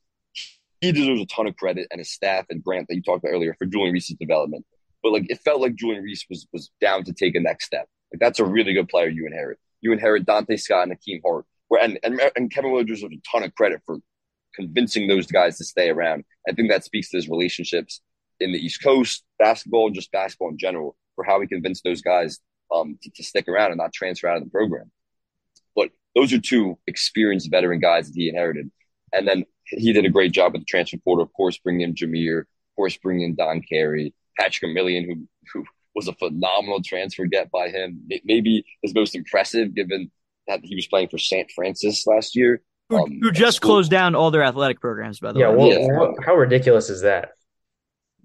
he deserves a ton of credit and his staff and Grant that you talked about earlier for Julian Reese's development. But like it felt like Julian Reese was was down to take a next step. Like that's a really good player you inherit. You inherit Donta Scott and Hakim Hart. Where and, and and Kevin Willard deserves a ton of credit for convincing those guys to stay around. I think that speaks to his relationships in the East Coast basketball and just basketball in general for how he convinced those guys um, to, to, stick around and not transfer out of the program. But those are two experienced veteran guys that he inherited. And then he did a great job with the transfer portal, of course, bringing in Jahmir, of course, bringing in Don Carey, Patrick Emilien, who, who was a phenomenal transfer get by him. Maybe his most impressive, given that he was playing for St. Francis last year. Who, um, who just closed down all their athletic programs, by the yeah, way. Well, yeah, how, how ridiculous is that?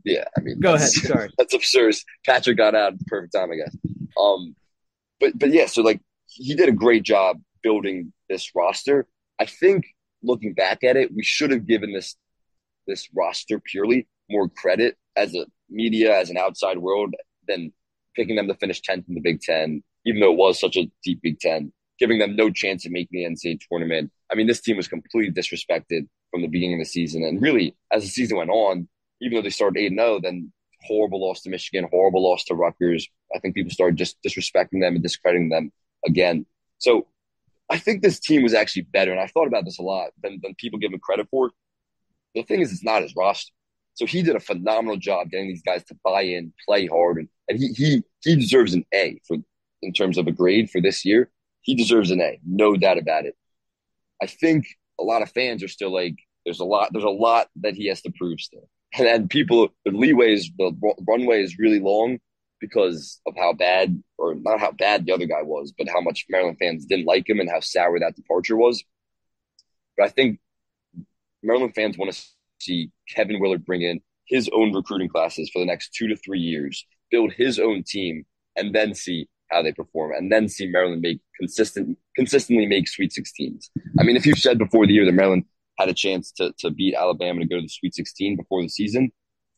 Yeah, I mean, go ahead. Sorry, that's absurd. Patrick got out at the perfect time, I guess. Um, but but yeah, so like he did a great job building this roster. I think looking back at it, we should have given this this roster purely more credit as a media, as an outside world, than picking them to finish 10th in the Big Ten, even though it was such a deep Big Ten, giving them no chance of making the NCAA tournament. I mean, this team was completely disrespected from the beginning of the season. And really, as the season went on, even though they started 8 0, then horrible loss to Michigan, horrible loss to Rutgers. I think people started just disrespecting them and discrediting them again. So I think this team was actually better. And I thought about this a lot than, than people give them credit for. The thing is, it's not his roster. So he did a phenomenal job getting these guys to buy in, play hard, and, and he he he deserves an A for in terms of a grade for this year. He deserves an A, no doubt about it. I think a lot of fans are still like, there's a lot, there's a lot that he has to prove still, and then people the leeway is the runway is really long because of how bad or not how bad the other guy was, but how much Maryland fans didn't like him and how sour that departure was. But I think Maryland fans want to see Kevin Willard bring in his own recruiting classes for the next two to three years, build his own team, and then see how they perform, and then see Maryland make consistent, consistently make Sweet 16s. I mean, if you said before the year that Maryland had a chance to to beat Alabama to go to the Sweet 16 before the season,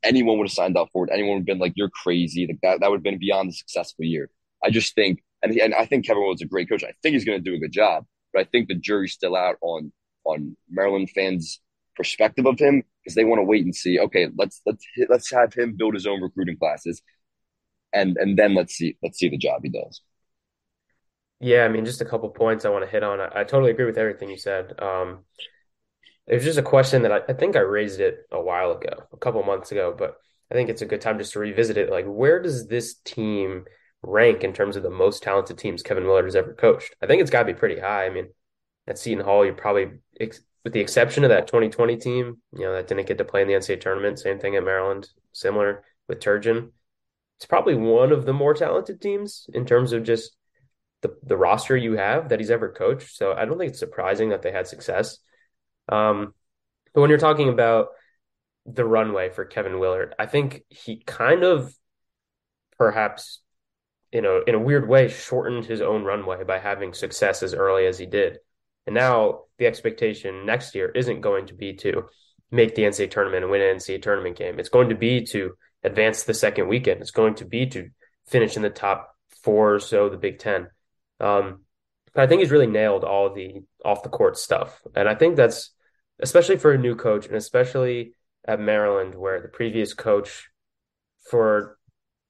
anyone would have signed up for it. Anyone would have been like, "You're crazy." Like that, that would have been beyond a successful year. I just think, and, and I think Kevin Willard's a great coach. I think he's going to do a good job, but I think the jury's still out on on Maryland fans' perspective of him because they want to wait and see. Okay, let's let's let's have him build his own recruiting classes, and and then let's see let's see the job he does. Yeah, I mean, just a couple points I want to hit on. I, I totally agree with everything you said. Um, it was just a question that I, I think I raised it a while ago, a couple months ago, but I think it's a good time just to revisit it. Like, where does this team rank in terms of the most talented teams Kevin Willard has ever coached? I think it's got to be pretty high. I mean, at Seton Hall, you're probably with the exception of that 2020 team, you know, that didn't get to play in the NCAA tournament. Same thing at Maryland, similar with Turgeon. It's probably one of the more talented teams in terms of just the the roster you have that he's ever coached. So I don't think it's surprising that they had success. Um, but when you're talking about the runway for Kevin Willard, I think he kind of perhaps you know in a weird way shortened his own runway by having success as early as he did. And now the expectation next year isn't going to be to make the NCAA tournament and win an NCAA tournament game. It's going to be to advance the second weekend. It's going to be to finish in the top four or so, the Big Ten. Um, but I think he's really nailed all the off the court stuff. And I think that's especially for a new coach and especially at Maryland, where the previous coach for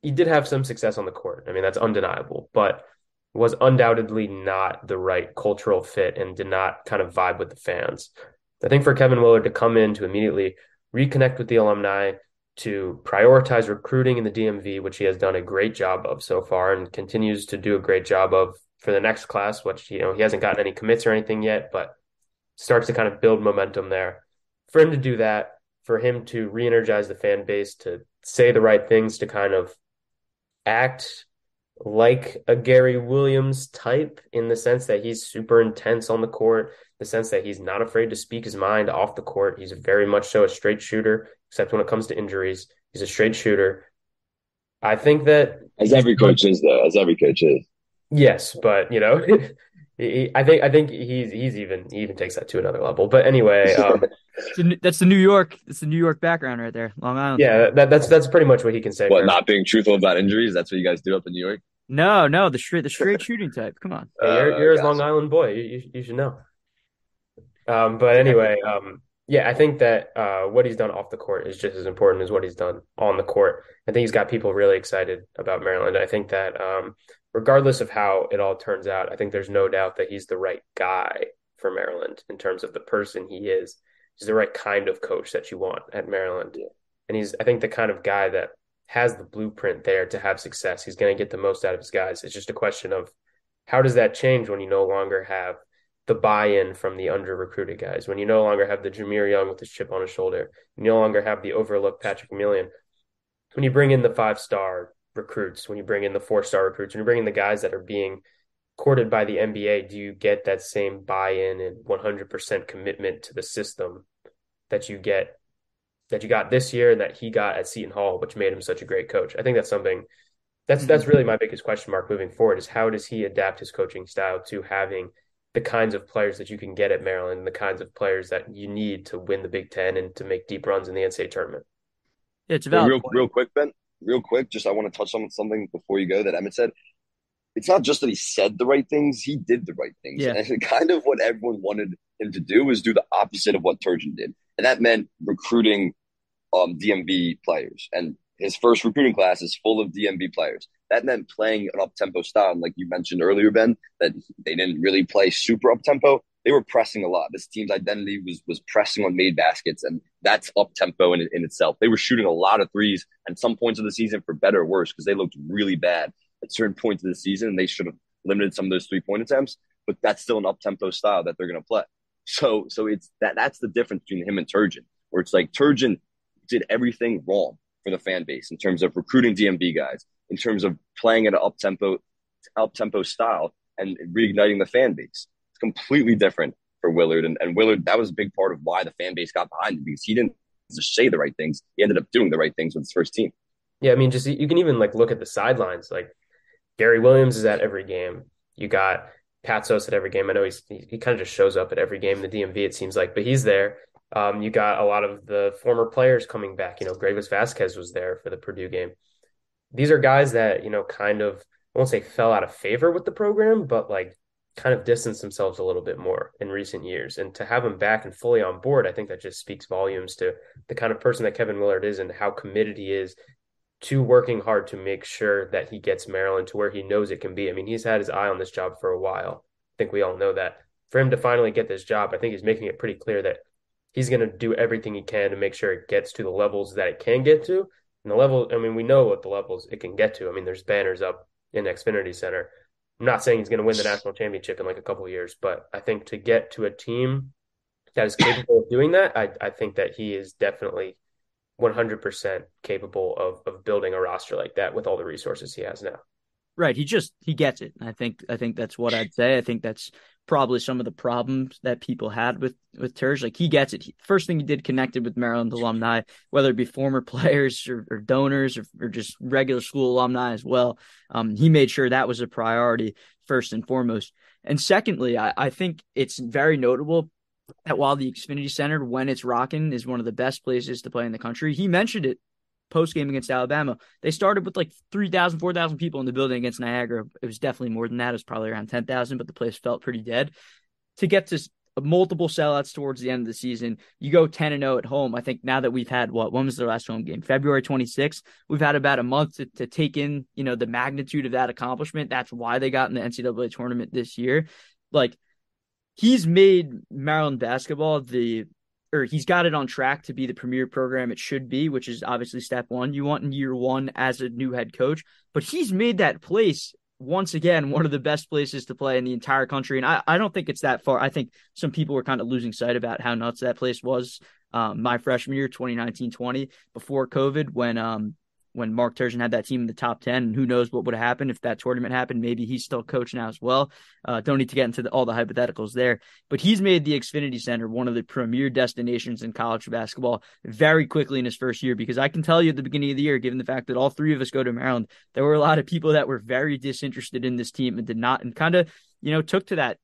he did have some success on the court. I mean, that's undeniable, but was undoubtedly not the right cultural fit and did not kind of vibe with the fans. I think for Kevin Willard to come in to immediately reconnect with the alumni, to prioritize recruiting in the DMV, which he has done a great job of so far and continues to do a great job of for the next class, which you know he hasn't gotten any commits or anything yet, but starts to kind of build momentum there. For him to do that, for him to re-energize the fan base, to say the right things, to kind of act like a Gary Williams type in the sense that he's super intense on the court, the sense that he's not afraid to speak his mind off the court. He's very much so a straight shooter, except when it comes to injuries. He's a straight shooter. I think that as every coach is though, as every coach is. Yes, but you know, I think I think he's he's even he even takes that to another level. But anyway, um, that's the New York that's the New York background right there, Long Island. Yeah, that, that's that's pretty much what he can say. What not being truthful about injuries? That's what you guys do up in New York. No, no, the straight the straight shooting type. Come on, hey, you're, you're uh, a Long Island boy. You, you, you should know. Um, but anyway, um, yeah, I think that uh, what he's done off the court is just as important as what he's done on the court. I think he's got people really excited about Maryland. I think that um, regardless of how it all turns out, I think there's no doubt that he's the right guy for Maryland in terms of the person he is. He's the right kind of coach that you want at Maryland. Yeah. And he's, I think, the kind of guy that has the blueprint there to have success. He's going to get the most out of his guys. It's just a question of how does that change when you no longer have the buy-in from the under recruited guys, when you no longer have the Jahmir Young with his chip on his shoulder, you no longer have the overlooked Patrick Emilien. When you bring in the five star recruits, when you bring in the four star recruits, when you bring in the guys that are being courted by the NBA, do you get that same buy in and 100% commitment to the system that you get that you got this year and that he got at Seton Hall, which made him such a great coach. I think that's something that's that's really my biggest question mark moving forward is how does he adapt his coaching style to having the kinds of players that you can get at Maryland and the kinds of players that you need to win the Big Ten and to make deep runs in the NCAA tournament. It's about real, real quick, Ben. Real quick, just I want to touch on something before you go that Emmett said. It's not just that he said the right things; he did the right things. Yeah. And kind of what everyone wanted him to do was do the opposite of what Turgeon did, and that meant recruiting um, DMV players. And his first recruiting class is full of DMV players. That meant playing an up tempo style. And like you mentioned earlier, Ben, that they didn't really play super up tempo. They were pressing a lot. This team's identity was was pressing on made baskets, and that's up tempo in, in itself. They were shooting a lot of threes at some points of the season, for better or worse, because they looked really bad at certain points of the season, and they should have limited some of those three point attempts. But that's still an up tempo style that they're going to play. So, so it's that that's the difference between him and Turgeon, where it's like Turgeon did everything wrong for the fan base in terms of recruiting DMV guys, in terms of playing at an up tempo, up tempo style, and reigniting the fan base. It's completely different for Willard, and, and Willard that was a big part of why the fan base got behind him because he didn't just say the right things; he ended up doing the right things with his first team. Yeah, I mean, just you can even like look at the sidelines. Like Gary Williams is at every game. You got Patsos at every game. I know he's he, he kind of just shows up at every game in the DMV. It seems like, but he's there. Um, you got a lot of the former players coming back. You know, Greivis Vasquez was there for the Purdue game. These are guys that, you know, kind of, I won't say fell out of favor with the program, but like kind of distanced themselves a little bit more in recent years. And to have them back and fully on board, I think that just speaks volumes to the kind of person that Kevin Willard is and how committed he is to working hard to make sure that he gets Maryland to where he knows it can be. I mean, he's had his eye on this job for a while. I think we all know that. For him to finally get this job, I think he's making it pretty clear that he's going to do everything he can to make sure it gets to the levels that it can get to. And the level, I mean, we know what the levels it can get to. I mean, there's banners up in Xfinity Center. I'm not saying he's going to win the national championship in like a couple years, but I think to get to a team that is capable of doing that, I, I think that he is definitely 100% capable of, of building a roster like that with all the resources he has now. Right. He just he gets it. I think I think that's what I'd say. I think that's probably some of the problems that people had with with Terge. Like he gets it. He, first thing he did connected with Maryland alumni, whether it be former players or, or donors or, or, just regular school alumni as well. Um, he made sure that was a priority first and foremost. And secondly, I, I think it's very notable that while the Xfinity Center, when it's rocking, is one of the best places to play in the country. He mentioned it post game against Alabama. They started with like 3,000, 4,000 people in the building against Niagara. It was definitely more than that. It was probably around 10,000, but the place felt pretty dead. To get to multiple sellouts towards the end of the season, you go 10 and 0 at home. I think now that we've had what, when was their last home game? February 26th. We've had about a month to, to take in, you know, the magnitude of that accomplishment. That's why they got in the NCAA tournament this year. Like, he's made Maryland basketball the or he's got it on track to be the premier program it should be, which is obviously step one. You want in year one as a new head coach, but he's made that place once again one of the best places to play in the entire country. And I, I don't think it's that far. I think some people were kind of losing sight about how nuts that place was um, my freshman year, 2019 20, before COVID, when um, when Mark Turgeon had that team in the top 10. And who knows what would have happened if that tournament happened. Maybe he's still coach now as well. Uh, don't need to get into the, all the hypotheticals there. But he's made the Xfinity Center one of the premier destinations in college basketball very quickly in his first year. Because I can tell you at the beginning of the year, given the fact that all three of us go to Maryland, there were a lot of people that were very disinterested in this team and did not, and kind of, you know, took to that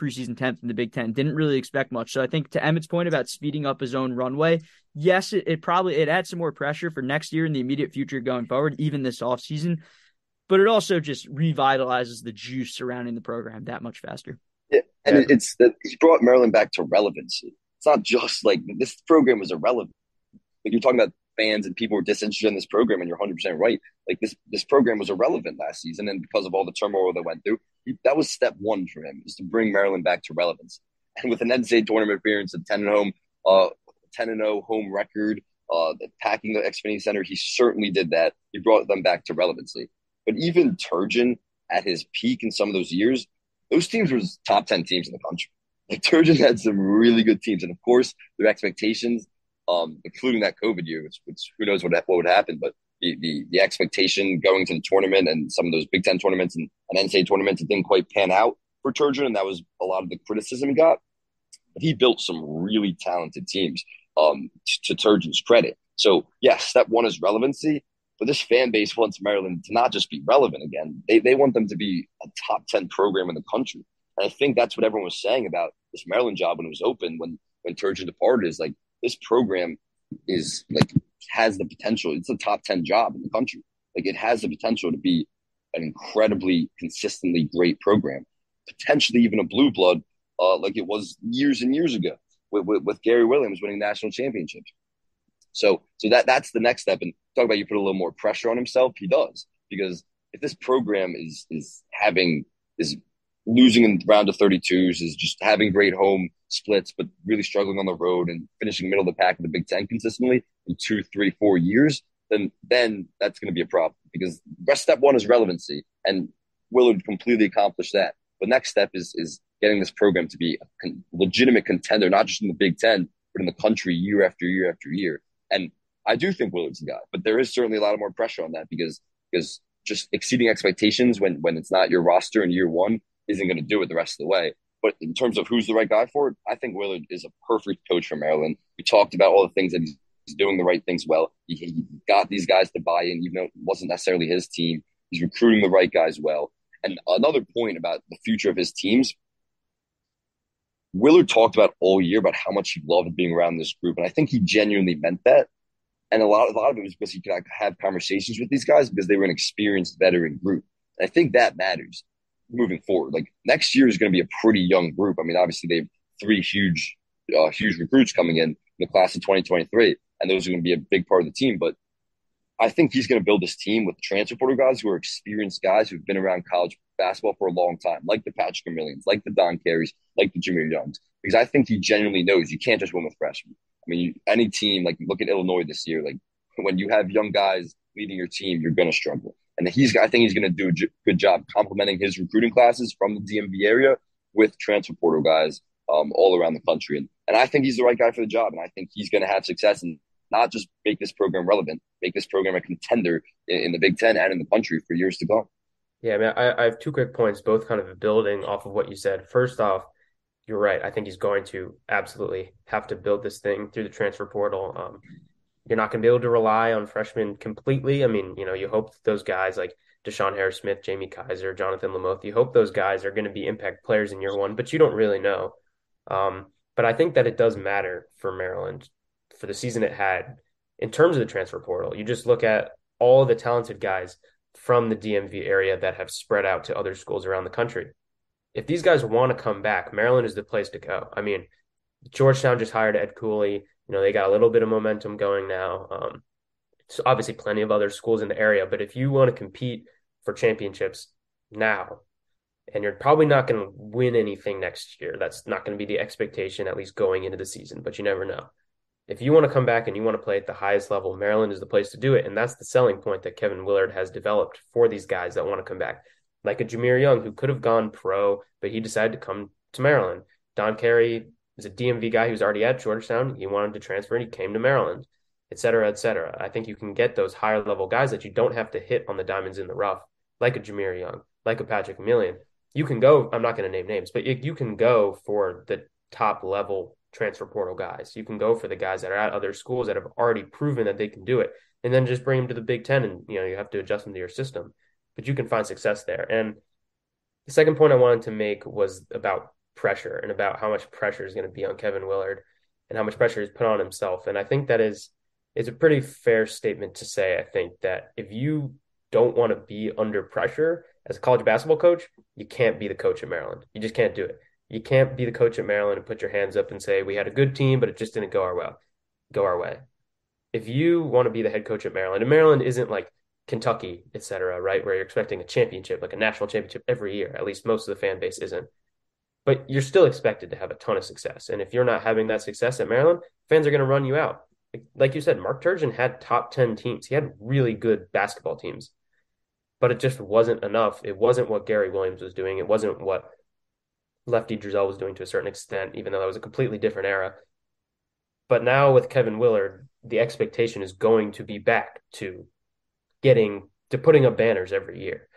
preseason 10th in the Big Ten. Didn't really expect much. So I think to Emmett's point about speeding up his own runway, yes, it, it probably it adds some more pressure for next year in the immediate future going forward, even this offseason. But it also just revitalizes the juice surrounding the program that much faster. Yeah, and yeah. it's that he brought Maryland back to relevancy. It's not just like this program was irrelevant. Like you're talking about fans and people were disinterested in this program, and you're 100 percent right. Like this this program was irrelevant last season, and because of all the turmoil that went through, that was step one for him is to bring Maryland back to relevance. And with an NCAA tournament appearance, a 10 and home, uh, 10 and 0 home record, uh, packing the Xfinity Center, he certainly did that. He brought them back to relevancy. But even Turgeon at his peak in some of those years, those teams were top 10 teams in the country. Like Turgeon had some really good teams. And of course, their expectations um, including that COVID year, which, which who knows what what would happen. But the, the, the expectation going to the tournament and some of those Big Ten tournaments and, and NCAA tournaments, it didn't quite pan out for Turgeon, and that was a lot of the criticism he got. But he built some really talented teams. um, to, Turgeon's credit. So yes, step one is relevancy, but this fan base wants Maryland to not just be relevant again. They they want them to be a top ten program in the country. And I think that's what everyone was saying about this Maryland job when it was open when when Turgeon departed is like this program is like has the potential. It's a top ten job in the country. Like it has the potential to be an incredibly consistently great program, potentially even a blue blood, uh, like it was years and years ago with, with, with Gary Williams winning national championships. So, so that that's the next step. And talk about you put a little more pressure on himself. He does because if this program is is having is losing in round of 32s, is just having great home splits, but really struggling on the road and finishing middle of the pack in the Big Ten consistently in two, three, four years, then then that's going to be a problem because step one is relevancy, and Willard completely accomplished that. The next step is is getting this program to be a con- legitimate contender, not just in the Big Ten, but in the country year after year after year. And I do think Willard's the guy, but there is certainly a lot of more pressure on that because because just exceeding expectations when when it's not your roster in year one isn't going to do it the rest of the way. But in terms of who's the right guy for it, I think Willard is a perfect coach for Maryland. We talked about all the things that he's doing the right things well. He, he got these guys to buy in, even though it wasn't necessarily his team. He's recruiting the right guys well. And another point about the future of his teams, Willard talked about all year about how much he loved being around this group, and I think he genuinely meant that. And a lot, a lot of it was because he could have conversations with these guys because they were an experienced veteran group. And I think that matters moving forward. Like next year is going to be a pretty young group. I mean, obviously they have three huge, uh, huge recruits coming in, the class of 2023, and those are going to be a big part of the team. But I think he's going to build this team with transfer portal guys who are experienced guys who've been around college basketball for a long time, like the Patrick Emiliens, like the Don Careys, like the Jahmir Youngs, because I think he genuinely knows you can't just win with freshmen. I mean, you, any team, like look at Illinois this year, like when you have young guys leading your team, you're going to struggle. And he's, I think he's going to do a good job complementing his recruiting classes from the DMV area with transfer portal guys um, all around the country. And, and I think he's the right guy for the job. And I think he's going to have success and not just make this program relevant, make this program a contender in, in the Big Ten and in the country for years to come. Yeah, I mean, I, I have two quick points, both kind of building off of what you said. First off, you're right. I think he's going to absolutely have to build this thing through the transfer portal. Um, you're not going to be able to rely on freshmen completely. I mean, you know, you hope those guys like DeShawn Harris Smith, Jamie Kaiser, Jahnathan Lamothe, you hope those guys are going to be impact players in year one, but you don't really know. Um, but I think that it does matter for Maryland for the season it had in terms of the transfer portal. You just look at all the talented guys from the DMV area that have spread out to other schools around the country. If these guys want to come back, Maryland is the place to go. I mean, Georgetown just hired Ed Cooley. You know, they got a little bit of momentum going now. Um, so obviously plenty of other schools in the area, but if you want to compete for championships now, and you're probably not going to win anything next year, that's not going to be the expectation, at least going into the season, but you never know. If you want to come back and you want to play at the highest level, Maryland is the place to do it. And that's the selling point that Kevin Willard has developed for these guys that want to come back. Like a Jahmir Young, who could have gone pro, but he decided to come to Maryland. Don Carey is a DMV guy who's already at Georgetown. He wanted to transfer and he came to Maryland, et cetera, et cetera. I think you can get those higher level guys that you don't have to hit on the diamonds in the rough, like a Jahmir Young, like a Patrick Emilien. You can go, I'm not going to name names, but you, you can go for the top level transfer portal guys. You can go for the guys that are at other schools that have already proven that they can do it, and then just bring them to the Big Ten, and you know you have to adjust them to your system. But you can find success there. And the second point I wanted to make was about pressure and about how much pressure is going to be on Kevin Willard and how much pressure he's put on himself. And I think that is is a pretty fair statement to say. I think that if you don't want to be under pressure as a college basketball coach, you can't be the coach at Maryland. You just can't do it. You can't be the coach at Maryland and put your hands up and say we had a good team, but it just didn't go our way. Go our way. If you want to be the head coach at Maryland, and Maryland isn't like Kentucky, et cetera, right, where you're expecting a championship, like a national championship every year. At least most of the fan base isn't but you're still expected to have a ton of success. And if you're not having that success at Maryland, fans are going to run you out. Like you said, Mark Turgeon had top 10 teams. He had really good basketball teams, but it just wasn't enough. It wasn't what Gary Williams was doing. It wasn't what Lefty Driesell was doing to a certain extent, even though that was a completely different era. But now with Kevin Willard, the expectation is going to be back to getting to putting up banners every year.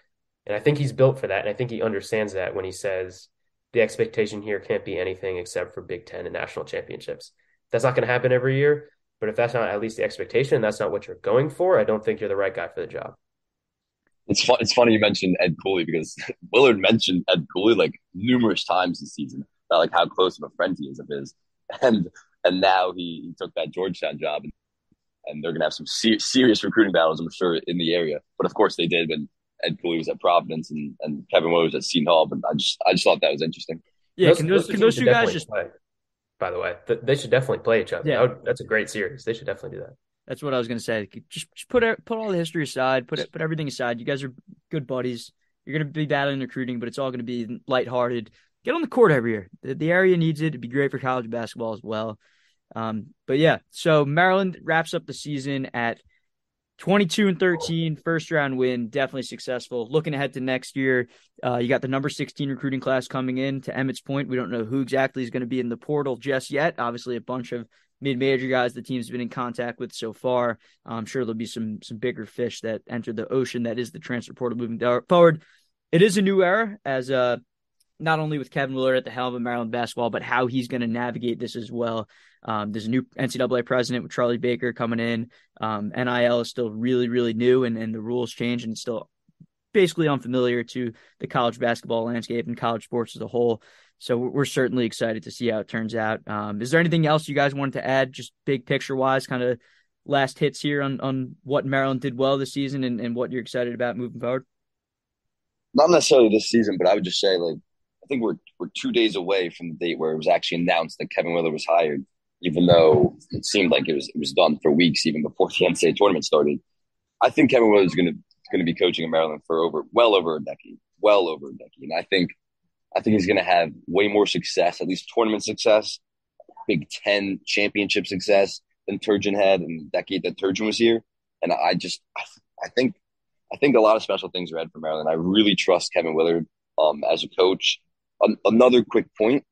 And I think he's built for that. And I think he understands that when he says, the expectation here can't be anything except for Big Ten and national championships. that's not going to happen every year. But if that's not at least the expectation, that's not what you're going for. I don't think you're the right guy for the job. It's fun. It's funny you mentioned Ed Cooley because Willard mentioned Ed Cooley like numerous times this season about like how close of a friend he is of his, and and now he, he took that Georgetown job, and, and they're gonna have some ser- serious recruiting battles, I'm sure, in the area. But of course, they did when Ed Cooley was at Providence and, and Kevin Willard was at Seton Hall. But I just I just thought that was interesting. Yeah, those, can those, those can those two guys just play? By the way, they should definitely play each other. Yeah, that would, that's a great series. They should definitely do that. That's what I was gonna say. Just, just put put all the history aside, put it, put everything aside. You guys are good buddies. You're gonna be battling recruiting, but it's all gonna be lighthearted. Get on the court every year. The, the area needs it. It'd be great for college basketball as well. Um, but yeah, so Maryland wraps up the season at 22 and 13, first round win, definitely successful. Looking ahead to next year, uh, you got the number 16 recruiting class coming in. To Emmett's point, we don't know who exactly is going to be in the portal just yet. Obviously, a bunch of mid-major guys the team's been in contact with so far. I'm sure there'll be some some bigger fish that enter the ocean that is the transfer portal moving forward. It is a new era as uh not only with Kevin Willard at the helm of Maryland basketball, but how he's going to navigate this as well. Um, there's a new NCAA president with Charlie Baker coming in. Um, NIL is still really, really new, and, and the rules change, and still basically unfamiliar to the college basketball landscape and college sports as a whole. So we're certainly excited to see how it turns out. Um, is there anything else you guys wanted to add, just big picture wise, kind of last hits here on on what Maryland did well this season and, and what you're excited about moving forward? Not necessarily this season, but I would just say like I think we're we're two days away from the date where it was actually announced that Kevin Willard was hired, even though it seemed like it was it was done for weeks even before the NCAA tournament started. I think Kevin Willard is going to going to be coaching in Maryland for over well over a decade, well over a decade, and I think I think he's going to have way more success, at least tournament success, Big Ten championship success than Turgeon had in the decade that Turgeon was here. And I just, I, I think, I think a lot of special things are ahead for Maryland. I really trust Kevin Willard um, as a coach. Um, another quick point.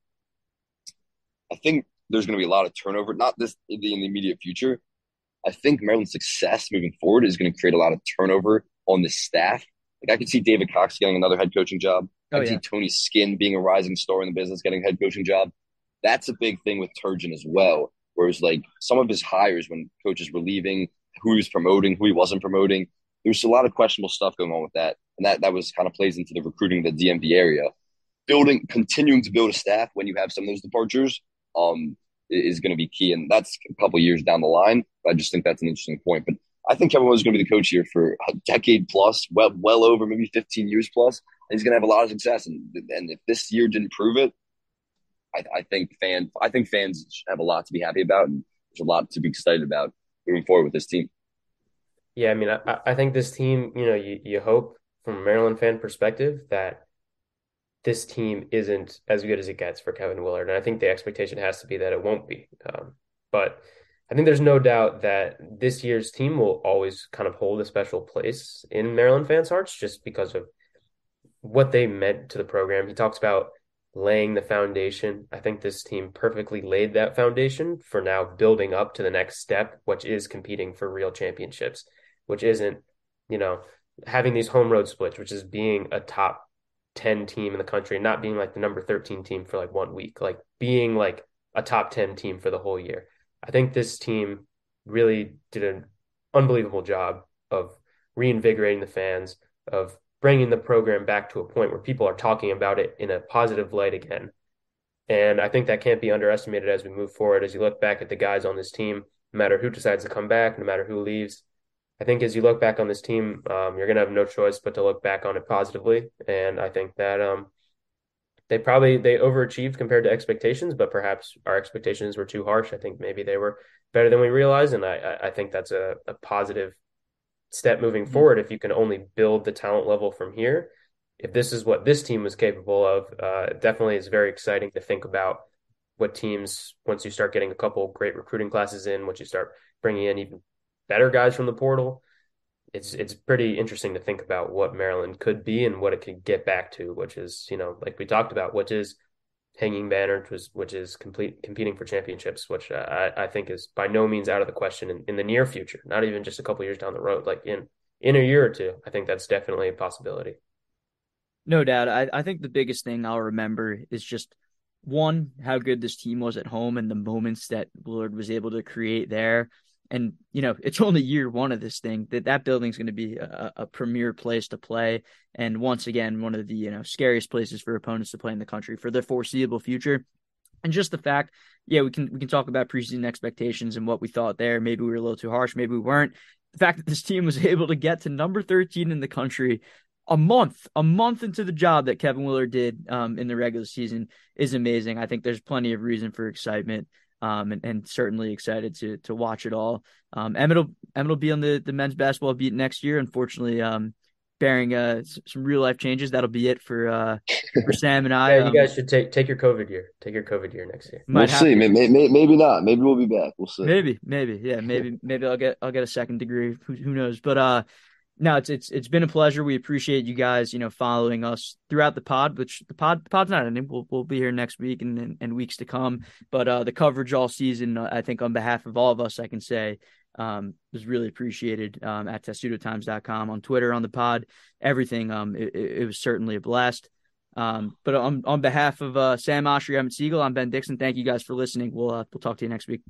I think there's going to be a lot of turnover, not this in the, in the immediate future. I think Maryland's success moving forward is going to create a lot of turnover on the staff. Like I could see David Cox getting another head coaching job. Oh, I yeah. see Tony Skinn being a rising star in the business, getting a head coaching job. That's a big thing with Turgeon as well. Whereas like some of his hires when coaches were leaving, who he was promoting, who he wasn't promoting, there was a lot of questionable stuff going on with that. And that that was kind of plays into the recruiting the DMV area. Building continuing to build a staff when you have some of those departures um is going to be key. And that's a couple years down the line. I just think that's an interesting point. But I think Kevin was going to be the coach here for a decade plus, well, well over maybe 15 years plus he's going to have a lot of success. And and if this year didn't prove it, I, I think fans I think fans have a lot to be happy about, and there's a lot to be excited about moving forward with this team. Yeah, I mean, I, I think this team, you know, you, you hope from a Maryland fan perspective that this team isn't as good as it gets for Kevin Willard, and I think the expectation has to be that it won't be. Um, but I think there's no doubt that this year's team will always kind of hold a special place in Maryland fans' hearts, just because of what they meant to the program. He talks about laying the foundation. I think this team perfectly laid that foundation for now building up to the next step, which is competing for real championships, which isn't, you know, having these home road splits, which is being a top 10 team in the country, not being like the number 13 team for like one week, like being like a top 10 team for the whole year. I think this team really did an unbelievable job of reinvigorating the fans, of bringing the program back to a point where people are talking about it in a positive light again. And I think that can't be underestimated as we move forward. As you look back at the guys on this team, no matter who decides to come back, no matter who leaves, I think as you look back on this team, um, you're going to have no choice but to look back on it positively. And I think that um, they probably they overachieved compared to expectations, but perhaps our expectations were too harsh. I think maybe they were better than we realized, and I I think that's a, a positive step moving mm-hmm. forward if you can only build the talent level from here. If this is what this team was capable of, uh, definitely is very exciting to think about what teams, once you start getting a couple great recruiting classes in, once you start bringing in even better guys from the portal, it's it's pretty interesting to think about what Maryland could be and what it could get back to, which is, you know, like we talked about, which is hanging banner, which is, which is complete competing for championships, which uh, I, I think is by no means out of the question in, in the near future, not even just a couple years down the road, like in in a year or two. I think that's definitely a possibility. No doubt. I, I think the biggest thing I'll remember is just one, how good this team was at home and the moments that Willard was able to create there. And, you know, it's only year one of this thing that that building's going to be a, a premier place to play. And once again, one of the, you know, scariest places for opponents to play in the country for the foreseeable future. And just the fact, yeah, we can we can talk about preseason expectations and what we thought there. Maybe we were a little too harsh, maybe we weren't. The fact that this team was able to get to number 13 in the country a month, a month into the job that Kevin Willard did um, in the regular season is amazing. I think there's plenty of reason for excitement. Um, and, and, certainly excited to to watch it all. Um, Emmett will Emmett will be on the, the men's basketball beat next year. Unfortunately, um, bearing uh, some real life changes. That'll be it for uh, for Sam and I. yeah, you guys should take take your COVID year. Take your COVID year next year. We'll see. Maybe, maybe, maybe not. Maybe we'll be back. We'll see. Maybe, maybe, yeah, maybe, maybe I'll get I'll get a second degree. Who, who knows? But uh, no, it's it's it's been a pleasure. We appreciate you guys, you know, following us throughout the pod. Which the pod pod's not ending. We'll we'll be here next week and and, and weeks to come. But uh, the coverage all season, uh, I think, on behalf of all of us, I can say um, was really appreciated um, at testudotimes.com on Twitter on the pod. Everything. Um, it, it was certainly a blast. Um, but on on behalf of uh, Sam Oshtry, Emmett Siegel, I'm Ben Dickson. Thank you guys for listening. We'll uh, we'll talk to you next week.